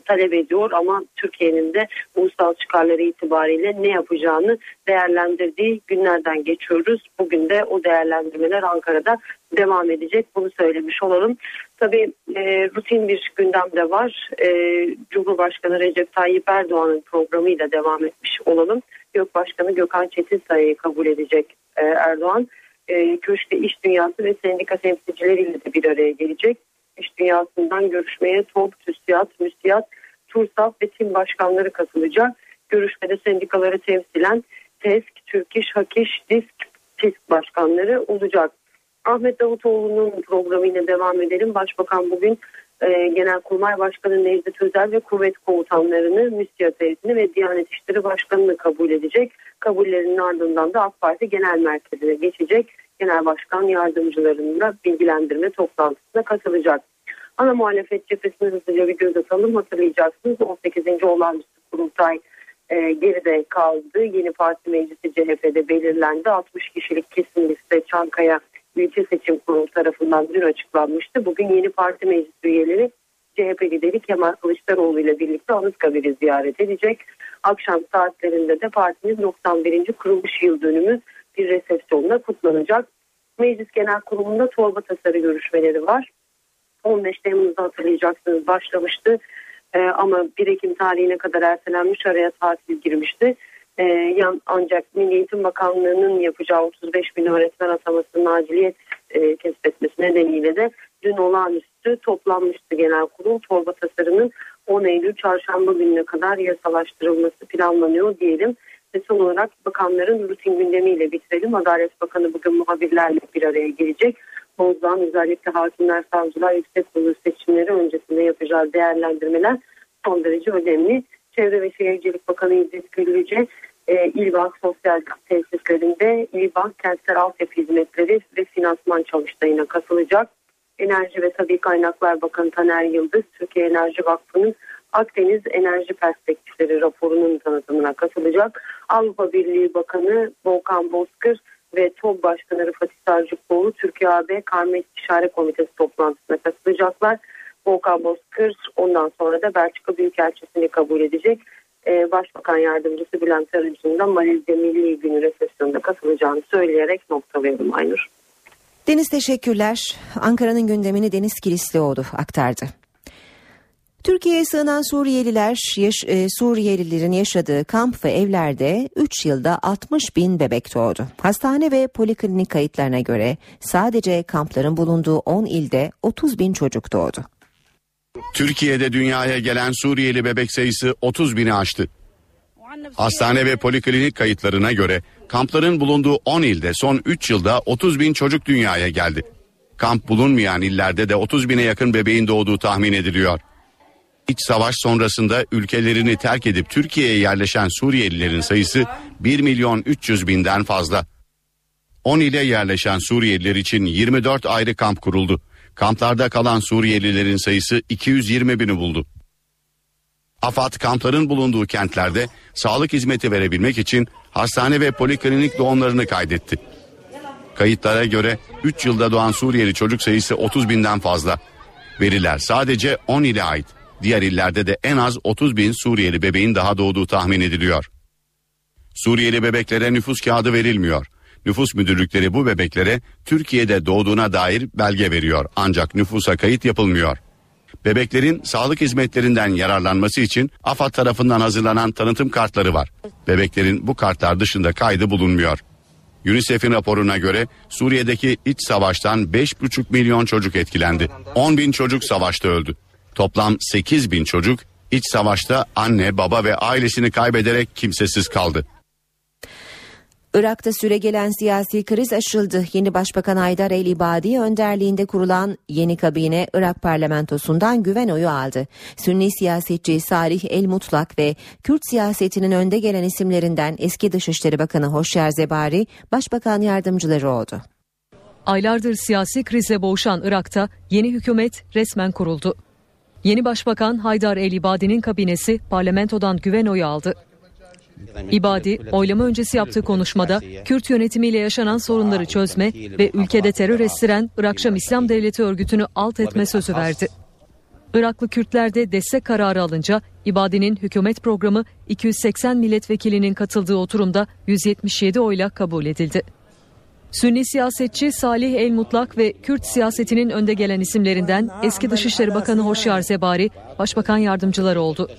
talep ediyor ama Türkiye'nin de ulusal çıkarları itibariyle ne yapacağını değerlendirdiği günlerden geçiyoruz. Bugün de o değerlendirmeler Ankara'da devam edecek. Bunu söylemiş olalım. Tabii e, rutin bir gündem de var. E, Cumhurbaşkanı Recep Tayyip Erdoğan'ın programıyla devam etmiş olalım. Gök Başkanı Gökhan Çetinsay'ı kabul edecek e, Erdoğan e, köşkte iş dünyası ve sendika temsilcileriyle de bir araya gelecek. İş dünyasından görüşmeye TOP, TÜSİAD, MÜSİAD, TURSAP ve tim başkanları katılacak. Görüşmede sendikaları temsilen TESK, Türk İş, HAKİŞ, DİSK, TİSK başkanları olacak. Ahmet Davutoğlu'nun programıyla devam edelim. Başbakan bugün e, Genelkurmay Başkanı Necdet Özel ve kuvvet komutanlarını, müsiyat heyetini ve Diyanet İşleri Başkanı'nı kabul edecek. Kabullerinin ardından da AK Parti Genel Merkezi'ne geçecek. Genel Başkan yardımcılarının da bilgilendirme toplantısına katılacak. Ana muhalefet cephesine hızlıca bir göz atalım. Hatırlayacaksınız 18. olağanüstü kurultay e, geride kaldı. Yeni parti meclisi CHP'de belirlendi. 60 kişilik kesin liste Çankaya Ülke Seçim Kurulu tarafından dün açıklanmıştı. Bugün yeni parti meclis üyeleri CHP lideri Kemal Kılıçdaroğlu ile birlikte Anıtkabir'i ziyaret edecek. Akşam saatlerinde de partinin 91. kuruluş yıl dönümü bir resepsiyonla kutlanacak. Meclis Genel Kurulu'nda torba tasarı görüşmeleri var. 15 Temmuz'da hatırlayacaksınız başlamıştı. Ee, ama 1 Ekim tarihine kadar ertelenmiş araya tatil girmişti. Ee, ancak Milli Eğitim Bakanlığı'nın yapacağı 35 bin öğretmen atamasının aciliyet e, kesbetmesi nedeniyle de dün olağanüstü toplanmıştı genel kurul. Torba tasarının 10 Eylül çarşamba gününe kadar yasalaştırılması planlanıyor diyelim. Ve son olarak bakanların rutin gündemiyle bitirelim. Adalet Bakanı bugün muhabirlerle bir araya gelecek. Bozdağ'ın özellikle hakimler, savcılar, yüksek kurulu seçimleri öncesinde yapacağı değerlendirmeler son derece önemli. Çevre ve Şehircilik Bakanı İzzet Güllüce e, İlbank sosyal tesislerinde İlbank kentsel altyapı hizmetleri ve finansman çalıştayına katılacak. Enerji ve Tabi Kaynaklar Bakanı Taner Yıldız, Türkiye Enerji Vakfı'nın Akdeniz Enerji Perspektifleri raporunun tanıtımına katılacak. Avrupa Birliği Bakanı Volkan Bozkır ve TOB Başkanı Rıfat Sarcıkoğlu Türkiye AB Karma İstişare Komitesi toplantısına katılacaklar. Volkan Bozkır ondan sonra da Belçika Büyükelçisini kabul edecek. Ee, Başbakan Yardımcısı Bülent Arıcı'nın da Malezya Milli Günü resepsiyonunda katılacağını söyleyerek nokta verim Aynur. Deniz teşekkürler. Ankara'nın gündemini Deniz Kilislioğlu aktardı. Türkiye'ye sığınan Suriyeliler, yaş, e, Suriyelilerin yaşadığı kamp ve evlerde 3 yılda 60 bin bebek doğdu. Hastane ve poliklinik kayıtlarına göre sadece kampların bulunduğu 10 ilde 30 bin çocuk doğdu. Türkiye'de dünyaya gelen Suriyeli bebek sayısı 30 bini aştı. Hastane ve poliklinik kayıtlarına göre kampların bulunduğu 10 ilde son 3 yılda 30 bin çocuk dünyaya geldi. Kamp bulunmayan illerde de 30 bine yakın bebeğin doğduğu tahmin ediliyor. İç savaş sonrasında ülkelerini terk edip Türkiye'ye yerleşen Suriyelilerin sayısı 1 milyon 300 binden fazla. 10 ile yerleşen Suriyeliler için 24 ayrı kamp kuruldu. Kamplarda kalan Suriyelilerin sayısı 220 bini buldu. AFAD kampların bulunduğu kentlerde sağlık hizmeti verebilmek için hastane ve poliklinik doğumlarını kaydetti. Kayıtlara göre 3 yılda doğan Suriyeli çocuk sayısı 30 binden fazla. Veriler sadece 10 ile ait. Diğer illerde de en az 30 bin Suriyeli bebeğin daha doğduğu tahmin ediliyor. Suriyeli bebeklere nüfus kağıdı verilmiyor. Nüfus müdürlükleri bu bebeklere Türkiye'de doğduğuna dair belge veriyor ancak nüfusa kayıt yapılmıyor. Bebeklerin sağlık hizmetlerinden yararlanması için AFAD tarafından hazırlanan tanıtım kartları var. Bebeklerin bu kartlar dışında kaydı bulunmuyor. UNICEF'in raporuna göre Suriye'deki iç savaştan 5,5 milyon çocuk etkilendi. 10 bin çocuk savaşta öldü. Toplam 8 bin çocuk iç savaşta anne, baba ve ailesini kaybederek kimsesiz kaldı. Irak'ta süre gelen siyasi kriz aşıldı. Yeni Başbakan Haydar El İbadi önderliğinde kurulan yeni kabine Irak parlamentosundan güven oyu aldı. Sünni siyasetçi Salih El Mutlak ve Kürt siyasetinin önde gelen isimlerinden eski Dışişleri Bakanı Hoşyer Zebari başbakan yardımcıları oldu. Aylardır siyasi krize boğuşan Irak'ta yeni hükümet resmen kuruldu. Yeni Başbakan Haydar El İbadi'nin kabinesi parlamentodan güven oyu aldı. İbadi, oylama öncesi yaptığı konuşmada Kürt yönetimiyle yaşanan sorunları çözme ve ülkede terör estiren Irak Şam İslam Devleti örgütünü alt etme sözü verdi. Iraklı Kürtler de destek kararı alınca İbadi'nin hükümet programı 280 milletvekilinin katıldığı oturumda 177 oyla kabul edildi. Sünni siyasetçi Salih El Mutlak ve Kürt siyasetinin önde gelen isimlerinden eski Dışişleri Bakanı Hoşyar Zebari, Başbakan yardımcıları oldu.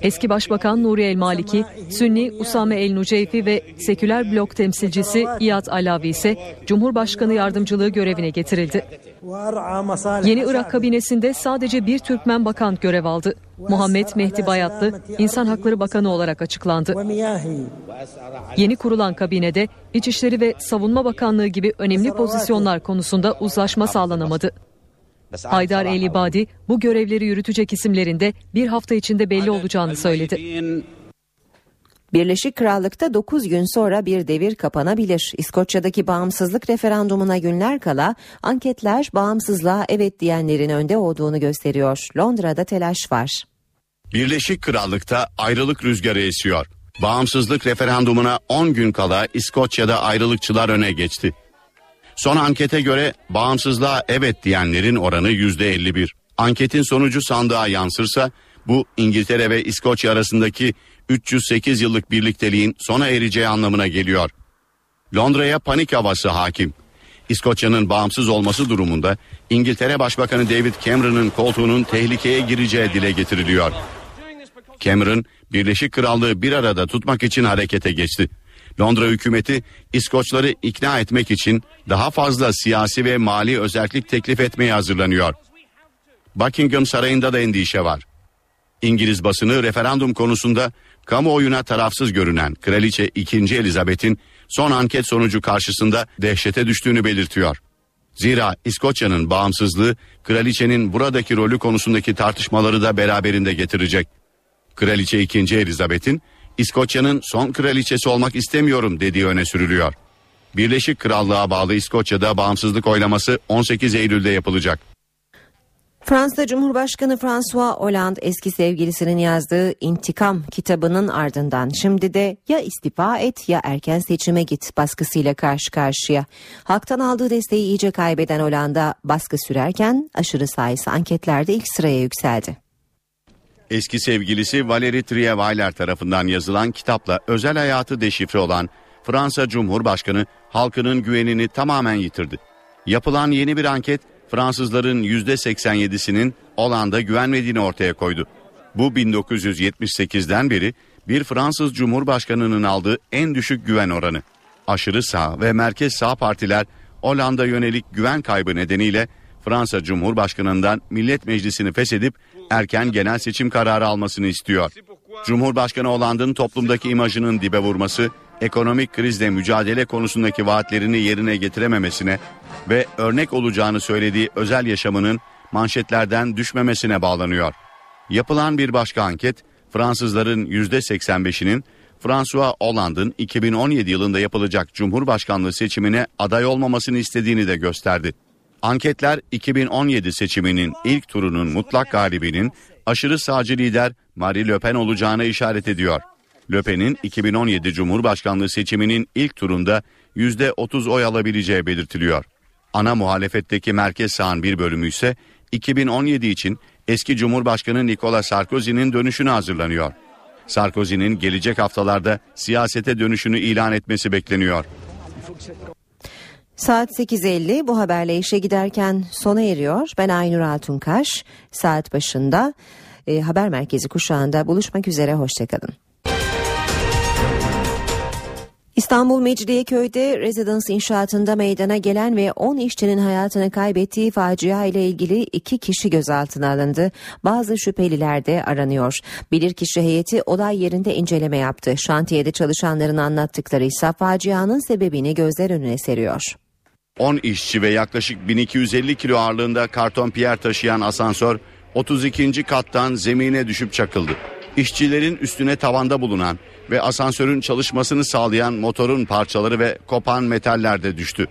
Eski Başbakan Nuri El Maliki, Sünni Usame El Nuceyfi ve seküler blok temsilcisi İyad Alavi ise Cumhurbaşkanı yardımcılığı görevine getirildi. Yeni Irak kabinesinde sadece bir Türkmen bakan görev aldı. Muhammed Mehdi Bayatlı İnsan Hakları Bakanı olarak açıklandı. Yeni kurulan kabinede İçişleri ve Savunma Bakanlığı gibi önemli pozisyonlar konusunda uzlaşma sağlanamadı. Haydar Elibadi bu görevleri yürütecek isimlerinde bir hafta içinde belli olacağını söyledi. Birleşik Krallık'ta 9 gün sonra bir devir kapanabilir. İskoçya'daki bağımsızlık referandumuna günler kala anketler bağımsızlığa evet diyenlerin önde olduğunu gösteriyor. Londra'da telaş var. Birleşik Krallık'ta ayrılık rüzgarı esiyor. Bağımsızlık referandumuna 10 gün kala İskoçya'da ayrılıkçılar öne geçti. Son ankete göre bağımsızlığa evet diyenlerin oranı %51. Anketin sonucu sandığa yansırsa bu İngiltere ve İskoçya arasındaki 308 yıllık birlikteliğin sona ereceği anlamına geliyor. Londra'ya panik havası hakim. İskoçya'nın bağımsız olması durumunda İngiltere Başbakanı David Cameron'ın koltuğunun tehlikeye gireceği dile getiriliyor. Cameron, Birleşik Krallığı bir arada tutmak için harekete geçti. Londra hükümeti İskoçları ikna etmek için daha fazla siyasi ve mali özellik teklif etmeye hazırlanıyor. Buckingham Sarayı'nda da endişe var. İngiliz basını referandum konusunda kamuoyuna tarafsız görünen Kraliçe 2. Elizabeth'in son anket sonucu karşısında dehşete düştüğünü belirtiyor. Zira İskoçya'nın bağımsızlığı kraliçenin buradaki rolü konusundaki tartışmaları da beraberinde getirecek. Kraliçe 2. Elizabeth'in İskoçya'nın son kraliçesi olmak istemiyorum dediği öne sürülüyor. Birleşik Krallığa bağlı İskoçya'da bağımsızlık oylaması 18 Eylül'de yapılacak. Fransa Cumhurbaşkanı François Hollande eski sevgilisinin yazdığı İntikam kitabının ardından şimdi de ya istifa et ya erken seçime git baskısıyla karşı karşıya. Halktan aldığı desteği iyice kaybeden Hollande baskı sürerken aşırı sayısı anketlerde ilk sıraya yükseldi. Eski sevgilisi Valérie Trierweiler tarafından yazılan kitapla özel hayatı deşifre olan Fransa Cumhurbaşkanı halkının güvenini tamamen yitirdi. Yapılan yeni bir anket Fransızların %87'sinin Hollanda güvenmediğini ortaya koydu. Bu 1978'den beri bir Fransız Cumhurbaşkanı'nın aldığı en düşük güven oranı. Aşırı sağ ve merkez sağ partiler Hollanda yönelik güven kaybı nedeniyle Fransa Cumhurbaşkanı'ndan Millet Meclisi'ni feshedip erken genel seçim kararı almasını istiyor. Cumhurbaşkanı Hollande'ın toplumdaki imajının dibe vurması, ekonomik krizle mücadele konusundaki vaatlerini yerine getirememesine ve örnek olacağını söylediği özel yaşamının manşetlerden düşmemesine bağlanıyor. Yapılan bir başka anket, Fransızların %85'inin François Hollande'ın 2017 yılında yapılacak Cumhurbaşkanlığı seçimine aday olmamasını istediğini de gösterdi. Anketler 2017 seçiminin ilk turunun mutlak galibinin aşırı sağcı lider Marie Le Pen olacağına işaret ediyor. Le Pen'in 2017 Cumhurbaşkanlığı seçiminin ilk turunda %30 oy alabileceği belirtiliyor. Ana muhalefetteki merkez sağın bir bölümü ise 2017 için eski Cumhurbaşkanı Nicolas Sarkozy'nin dönüşünü hazırlanıyor. Sarkozy'nin gelecek haftalarda siyasete dönüşünü ilan etmesi bekleniyor. Saat 8.50 bu haberle işe giderken sona eriyor. Ben Aynur Altunkaş. Saat başında e, haber merkezi kuşağında buluşmak üzere. Hoşçakalın. İstanbul Mecidiyeköy'de rezidans inşaatında meydana gelen ve 10 işçinin hayatını kaybettiği facia ile ilgili iki kişi gözaltına alındı. Bazı şüpheliler de aranıyor. Bilirkişi heyeti olay yerinde inceleme yaptı. Şantiyede çalışanların anlattıkları ise facianın sebebini gözler önüne seriyor. 10 işçi ve yaklaşık 1250 kilo ağırlığında karton piyer taşıyan asansör 32. kattan zemine düşüp çakıldı. İşçilerin üstüne tavanda bulunan ve asansörün çalışmasını sağlayan motorun parçaları ve kopan metaller de düştü.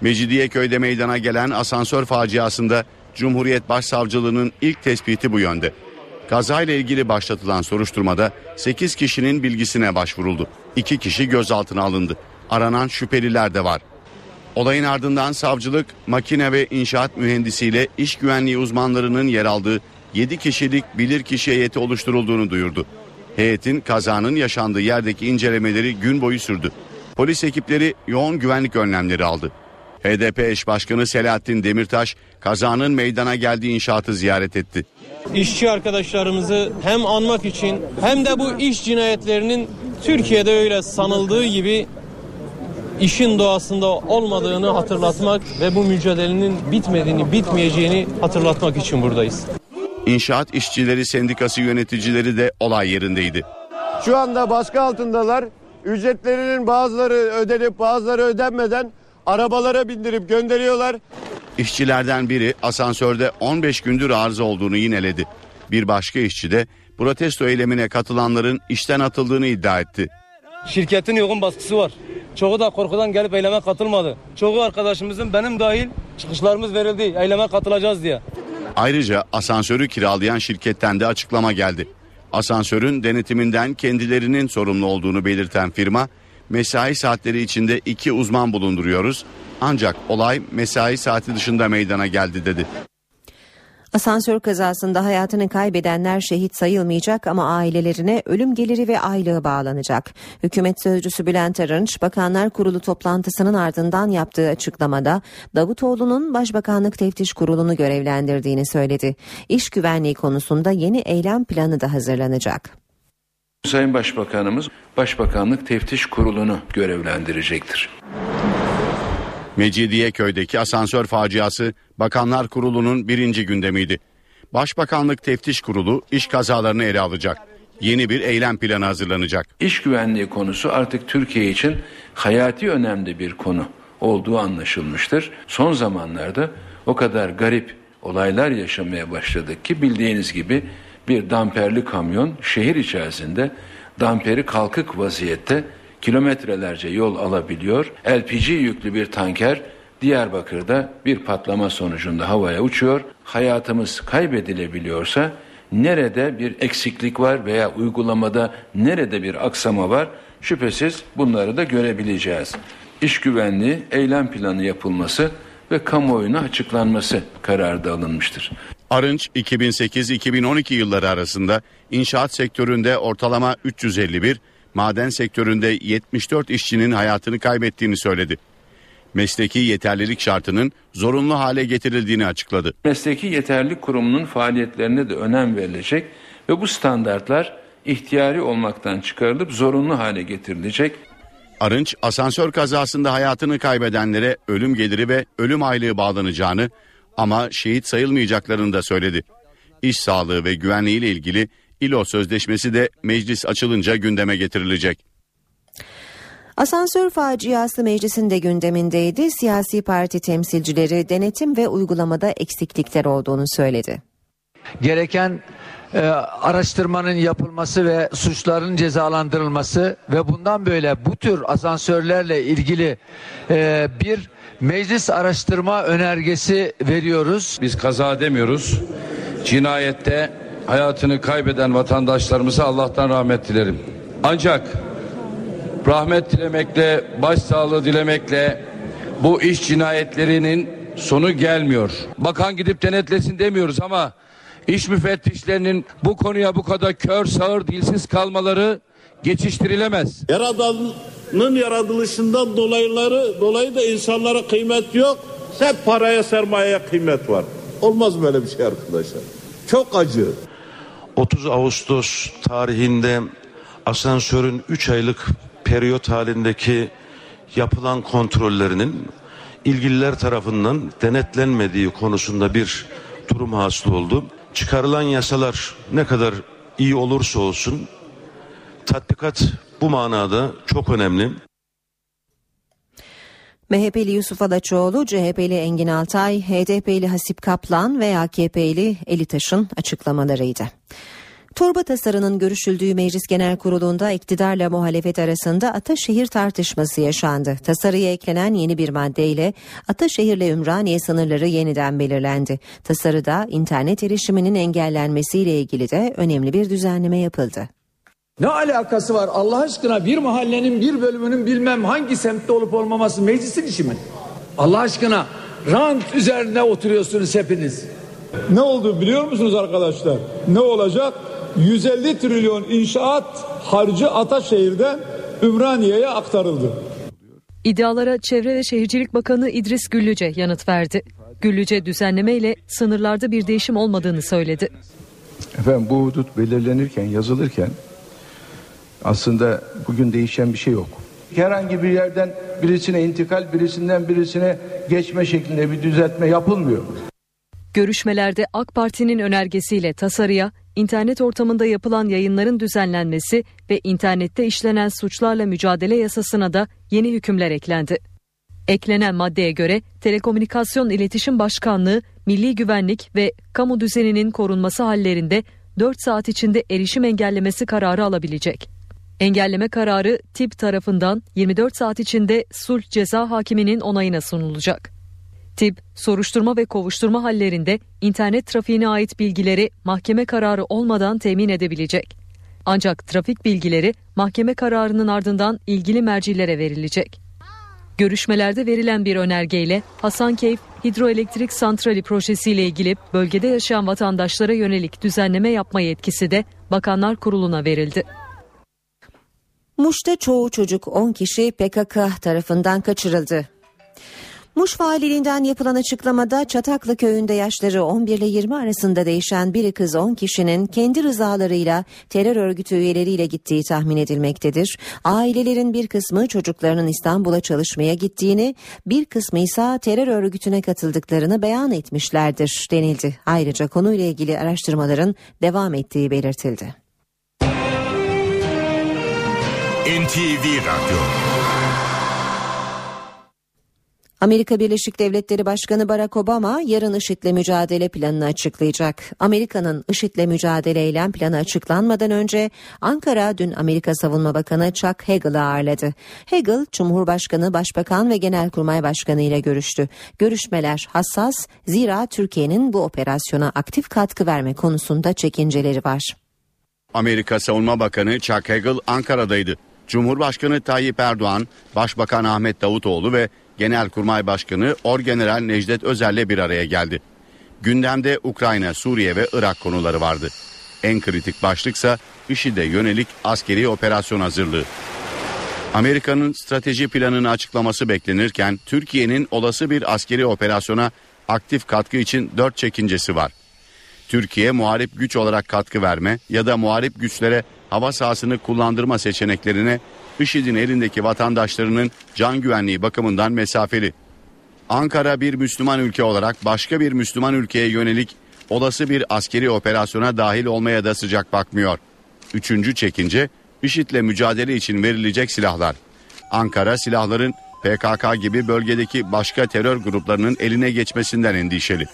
Mecidiyeköy'de meydana gelen asansör faciasında Cumhuriyet Başsavcılığının ilk tespiti bu yönde. Kazayla ilgili başlatılan soruşturmada 8 kişinin bilgisine başvuruldu. 2 kişi gözaltına alındı. Aranan şüpheliler de var. Olayın ardından savcılık makine ve inşaat mühendisiyle iş güvenliği uzmanlarının yer aldığı 7 kişilik bilirkişi heyeti oluşturulduğunu duyurdu. Heyetin kazanın yaşandığı yerdeki incelemeleri gün boyu sürdü. Polis ekipleri yoğun güvenlik önlemleri aldı. HDP eş başkanı Selahattin Demirtaş kazanın meydana geldiği inşaatı ziyaret etti. İşçi arkadaşlarımızı hem anmak için hem de bu iş cinayetlerinin Türkiye'de öyle sanıldığı gibi işin doğasında olmadığını hatırlatmak ve bu mücadelenin bitmediğini, bitmeyeceğini hatırlatmak için buradayız. İnşaat İşçileri Sendikası yöneticileri de olay yerindeydi. Şu anda baskı altındalar. Ücretlerinin bazıları ödenip bazıları ödenmeden arabalara bindirip gönderiyorlar. İşçilerden biri asansörde 15 gündür arıza olduğunu yineledi. Bir başka işçi de protesto eylemine katılanların işten atıldığını iddia etti. Şirketin yoğun baskısı var. Çoğu da korkudan gelip eyleme katılmadı. Çoğu arkadaşımızın benim dahil çıkışlarımız verildi. Eyleme katılacağız diye. Ayrıca asansörü kiralayan şirketten de açıklama geldi. Asansörün denetiminden kendilerinin sorumlu olduğunu belirten firma, mesai saatleri içinde iki uzman bulunduruyoruz. Ancak olay mesai saati dışında meydana geldi dedi. Asansör kazasında hayatını kaybedenler şehit sayılmayacak ama ailelerine ölüm geliri ve aylığı bağlanacak. Hükümet sözcüsü Bülent Arınç, Bakanlar Kurulu toplantısının ardından yaptığı açıklamada Davutoğlu'nun Başbakanlık Teftiş Kurulu'nu görevlendirdiğini söyledi. İş güvenliği konusunda yeni eylem planı da hazırlanacak. Sayın Başbakanımız Başbakanlık Teftiş Kurulu'nu görevlendirecektir. Mecidiyeköy'deki asansör faciası Bakanlar Kurulu'nun birinci gündemiydi. Başbakanlık Teftiş Kurulu iş kazalarını ele alacak. Yeni bir eylem planı hazırlanacak. İş güvenliği konusu artık Türkiye için hayati önemli bir konu olduğu anlaşılmıştır. Son zamanlarda o kadar garip olaylar yaşamaya başladık ki bildiğiniz gibi bir damperli kamyon şehir içerisinde damperi kalkık vaziyette kilometrelerce yol alabiliyor. LPG yüklü bir tanker Diyarbakır'da bir patlama sonucunda havaya uçuyor. Hayatımız kaybedilebiliyorsa nerede bir eksiklik var veya uygulamada nerede bir aksama var şüphesiz bunları da görebileceğiz. İş güvenliği eylem planı yapılması ve kamuoyuna açıklanması kararı da alınmıştır. Arınç 2008-2012 yılları arasında inşaat sektöründe ortalama 351, maden sektöründe 74 işçinin hayatını kaybettiğini söyledi. Mesleki yeterlilik şartının zorunlu hale getirildiğini açıkladı. Mesleki yeterlilik kurumunun faaliyetlerine de önem verilecek ve bu standartlar ihtiyari olmaktan çıkarılıp zorunlu hale getirilecek. Arınç asansör kazasında hayatını kaybedenlere ölüm geliri ve ölüm aylığı bağlanacağını ama şehit sayılmayacaklarını da söyledi. İş sağlığı ve güvenliği ile ilgili İLO sözleşmesi de meclis açılınca gündeme getirilecek. Asansör faciası meclisinde gündemindeydi. Siyasi parti temsilcileri denetim ve uygulamada eksiklikler olduğunu söyledi. Gereken e, araştırmanın yapılması ve suçların cezalandırılması ve bundan böyle bu tür asansörlerle ilgili e, bir meclis araştırma önergesi veriyoruz. Biz kaza demiyoruz. Cinayette hayatını kaybeden vatandaşlarımıza Allah'tan rahmet dilerim. Ancak rahmet dilemekle, başsağlığı dilemekle bu iş cinayetlerinin sonu gelmiyor. Bakan gidip denetlesin demiyoruz ama iş müfettişlerinin bu konuya bu kadar kör, sağır, dilsiz kalmaları geçiştirilemez. Yaradanın yaratılışından dolayıları dolayı da insanlara kıymet yok. Hep paraya sermayeye kıymet var. Olmaz böyle bir şey arkadaşlar. Çok acı. 30 Ağustos tarihinde asansörün 3 aylık periyot halindeki yapılan kontrollerinin ilgililer tarafından denetlenmediği konusunda bir durum hasıl oldu. Çıkarılan yasalar ne kadar iyi olursa olsun tatbikat bu manada çok önemli. MHP'li Yusuf Alaçoğlu, CHP'li Engin Altay, HDP'li Hasip Kaplan ve AKP'li Eli Taş'ın açıklamalarıydı. Torba tasarının görüşüldüğü Meclis Genel Kurulu'nda iktidarla muhalefet arasında Ataşehir tartışması yaşandı. Tasarıya eklenen yeni bir maddeyle Ataşehir ile Ümraniye sınırları yeniden belirlendi. Tasarıda internet erişiminin engellenmesiyle ilgili de önemli bir düzenleme yapıldı. Ne alakası var Allah aşkına bir mahallenin bir bölümünün bilmem hangi semtte olup olmaması meclisin işi mi? Allah aşkına rant üzerine oturuyorsunuz hepiniz. Ne oldu biliyor musunuz arkadaşlar? Ne olacak? 150 trilyon inşaat harcı Ataşehir'den Ümraniye'ye aktarıldı. İddialara Çevre ve Şehircilik Bakanı İdris Güllüce yanıt verdi. Güllüce düzenlemeyle sınırlarda bir değişim olmadığını söyledi. Efendim bu hudut belirlenirken, yazılırken aslında bugün değişen bir şey yok. Herhangi bir yerden birisine intikal, birisinden birisine geçme şeklinde bir düzeltme yapılmıyor. Görüşmelerde AK Parti'nin önergesiyle tasarıya internet ortamında yapılan yayınların düzenlenmesi ve internette işlenen suçlarla mücadele yasasına da yeni hükümler eklendi. Eklenen maddeye göre Telekomünikasyon İletişim Başkanlığı milli güvenlik ve kamu düzeninin korunması hallerinde 4 saat içinde erişim engellemesi kararı alabilecek. Engelleme kararı tip tarafından 24 saat içinde sulh ceza hakiminin onayına sunulacak. Tip, soruşturma ve kovuşturma hallerinde internet trafiğine ait bilgileri mahkeme kararı olmadan temin edebilecek. Ancak trafik bilgileri mahkeme kararının ardından ilgili mercilere verilecek. Görüşmelerde verilen bir önergeyle Hasankeyf Hidroelektrik Santrali projesiyle ilgili bölgede yaşayan vatandaşlara yönelik düzenleme yapma yetkisi de Bakanlar Kurulu'na verildi. Muş'ta çoğu çocuk 10 kişi PKK tarafından kaçırıldı. Muş Valiliğinden yapılan açıklamada Çataklı köyünde yaşları 11 ile 20 arasında değişen biri kız 10 kişinin kendi rızalarıyla terör örgütü üyeleriyle gittiği tahmin edilmektedir. Ailelerin bir kısmı çocuklarının İstanbul'a çalışmaya gittiğini, bir kısmı ise terör örgütüne katıldıklarını beyan etmişlerdir denildi. Ayrıca konuyla ilgili araştırmaların devam ettiği belirtildi. NTV Radyo Amerika Birleşik Devletleri Başkanı Barack Obama yarın IŞİD'le mücadele planını açıklayacak. Amerika'nın IŞİD'le mücadele eylem planı açıklanmadan önce Ankara dün Amerika Savunma Bakanı Chuck Hagel'ı ağırladı. Hagel, Cumhurbaşkanı, Başbakan ve Genelkurmay Başkanı ile görüştü. Görüşmeler hassas zira Türkiye'nin bu operasyona aktif katkı verme konusunda çekinceleri var. Amerika Savunma Bakanı Chuck Hagel Ankara'daydı. Cumhurbaşkanı Tayyip Erdoğan, Başbakan Ahmet Davutoğlu ve Genelkurmay Başkanı Orgeneral Necdet Özer'le bir araya geldi. Gündemde Ukrayna, Suriye ve Irak konuları vardı. En kritik başlıksa IŞİD'e yönelik askeri operasyon hazırlığı. Amerika'nın strateji planını açıklaması beklenirken Türkiye'nin olası bir askeri operasyona aktif katkı için dört çekincesi var. Türkiye muharip güç olarak katkı verme ya da muharip güçlere hava sahasını kullandırma seçeneklerine IŞİD'in elindeki vatandaşlarının can güvenliği bakımından mesafeli. Ankara bir Müslüman ülke olarak başka bir Müslüman ülkeye yönelik olası bir askeri operasyona dahil olmaya da sıcak bakmıyor. Üçüncü çekince IŞİD'le mücadele için verilecek silahlar. Ankara silahların PKK gibi bölgedeki başka terör gruplarının eline geçmesinden endişeli.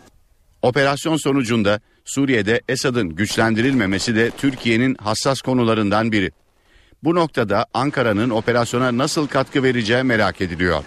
Operasyon sonucunda Suriye'de Esad'ın güçlendirilmemesi de Türkiye'nin hassas konularından biri. Bu noktada Ankara'nın operasyona nasıl katkı vereceği merak ediliyor.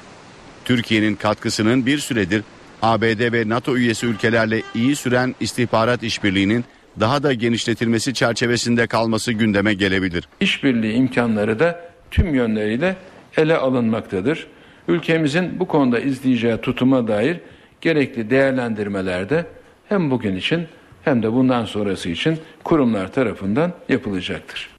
Türkiye'nin katkısının bir süredir ABD ve NATO üyesi ülkelerle iyi süren istihbarat işbirliğinin daha da genişletilmesi çerçevesinde kalması gündeme gelebilir. İşbirliği imkanları da tüm yönleriyle ele alınmaktadır. Ülkemizin bu konuda izleyeceği tutuma dair gerekli değerlendirmelerde hem bugün için hem de bundan sonrası için kurumlar tarafından yapılacaktır.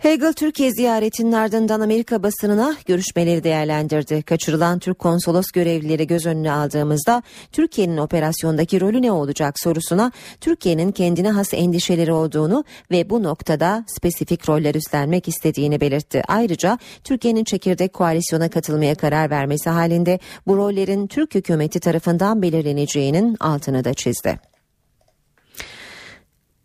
Hegel Türkiye ziyaretinin ardından Amerika basınına görüşmeleri değerlendirdi. Kaçırılan Türk konsolos görevlileri göz önüne aldığımızda Türkiye'nin operasyondaki rolü ne olacak sorusuna Türkiye'nin kendine has endişeleri olduğunu ve bu noktada spesifik roller üstlenmek istediğini belirtti. Ayrıca Türkiye'nin çekirdek koalisyona katılmaya karar vermesi halinde bu rollerin Türk hükümeti tarafından belirleneceğinin altını da çizdi.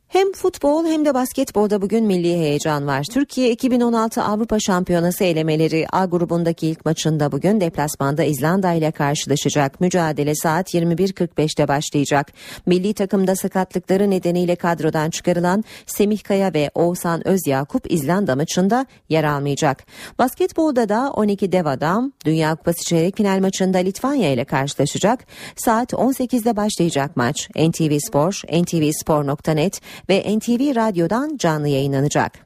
Hem futbol hem de basketbolda bugün milli heyecan var. Türkiye 2016 Avrupa Şampiyonası elemeleri A grubundaki ilk maçında bugün deplasmanda İzlanda ile karşılaşacak. Mücadele saat 21.45'te başlayacak. Milli takımda sakatlıkları nedeniyle kadrodan çıkarılan Semih Kaya ve Oğuzhan Özyakup İzlanda maçında yer almayacak. Basketbolda da 12 dev adam Dünya Kupası çeyrek final maçında Litvanya ile karşılaşacak. Saat 18'de başlayacak maç. NTV Spor, ntvspor.net ve NTV Radyo'dan canlı yayınlanacak.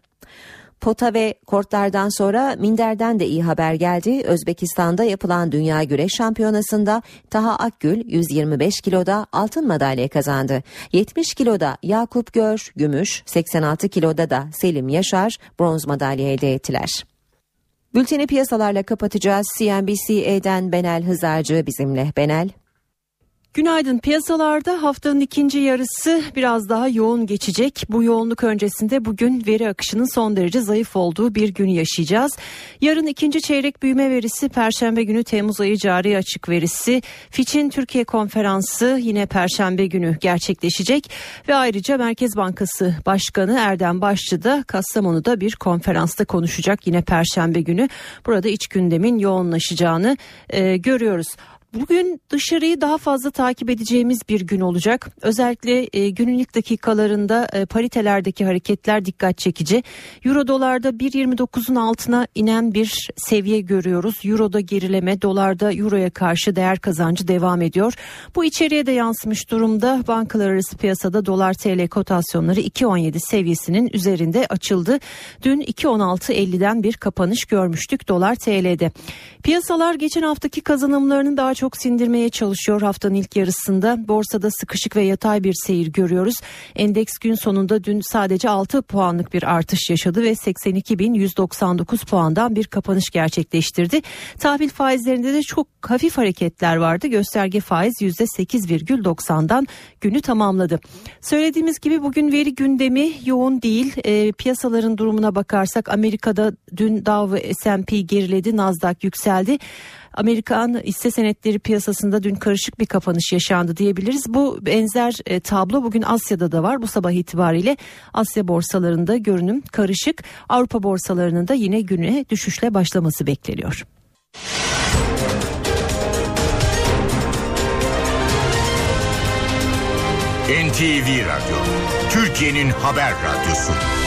Pota ve kortlardan sonra Minder'den de iyi haber geldi. Özbekistan'da yapılan Dünya Güreş Şampiyonası'nda Taha Akgül 125 kiloda altın madalya kazandı. 70 kiloda Yakup Gör gümüş, 86 kiloda da Selim Yaşar bronz madalya elde ettiler. Bülteni piyasalarla kapatacağız. CNBC'den Benel Hızarcı bizimle. Benel. Günaydın. Piyasalarda haftanın ikinci yarısı biraz daha yoğun geçecek. Bu yoğunluk öncesinde bugün veri akışının son derece zayıf olduğu bir gün yaşayacağız. Yarın ikinci çeyrek büyüme verisi, Perşembe günü Temmuz ayı cari açık verisi, Fitch'in Türkiye konferansı yine Perşembe günü gerçekleşecek ve ayrıca Merkez Bankası Başkanı Erdem Başçı da Kastamonu'da bir konferansta konuşacak yine Perşembe günü. Burada iç gündemin yoğunlaşacağını e, görüyoruz. Bugün dışarıyı daha fazla takip edeceğimiz bir gün olacak. Özellikle e, günün ilk dakikalarında e, paritelerdeki hareketler dikkat çekici. Euro dolarda 1.29'un altına inen bir seviye görüyoruz. Euroda gerileme, dolarda euroya karşı değer kazancı devam ediyor. Bu içeriye de yansımış durumda. Bankalar arası piyasada dolar TL kotasyonları 2.17 seviyesinin üzerinde açıldı. Dün 2.16.50'den bir kapanış görmüştük dolar TL'de. Piyasalar geçen haftaki kazanımlarının daha çok sindirmeye çalışıyor haftanın ilk yarısında. Borsada sıkışık ve yatay bir seyir görüyoruz. Endeks gün sonunda dün sadece 6 puanlık bir artış yaşadı ve 82.199 puandan bir kapanış gerçekleştirdi. Tahvil faizlerinde de çok hafif hareketler vardı. Gösterge faiz %8,90'dan günü tamamladı. Söylediğimiz gibi bugün veri gündemi yoğun değil. E, piyasaların durumuna bakarsak Amerika'da dün Dow S&P geriledi, Nasdaq yükseldi. Amerikan hisse senetleri piyasasında dün karışık bir kapanış yaşandı diyebiliriz. Bu benzer e, tablo bugün Asya'da da var. Bu sabah itibariyle Asya borsalarında görünüm karışık. Avrupa borsalarının da yine güne düşüşle başlaması bekleniyor. NTV Radyo, Türkiye'nin haber radyosu.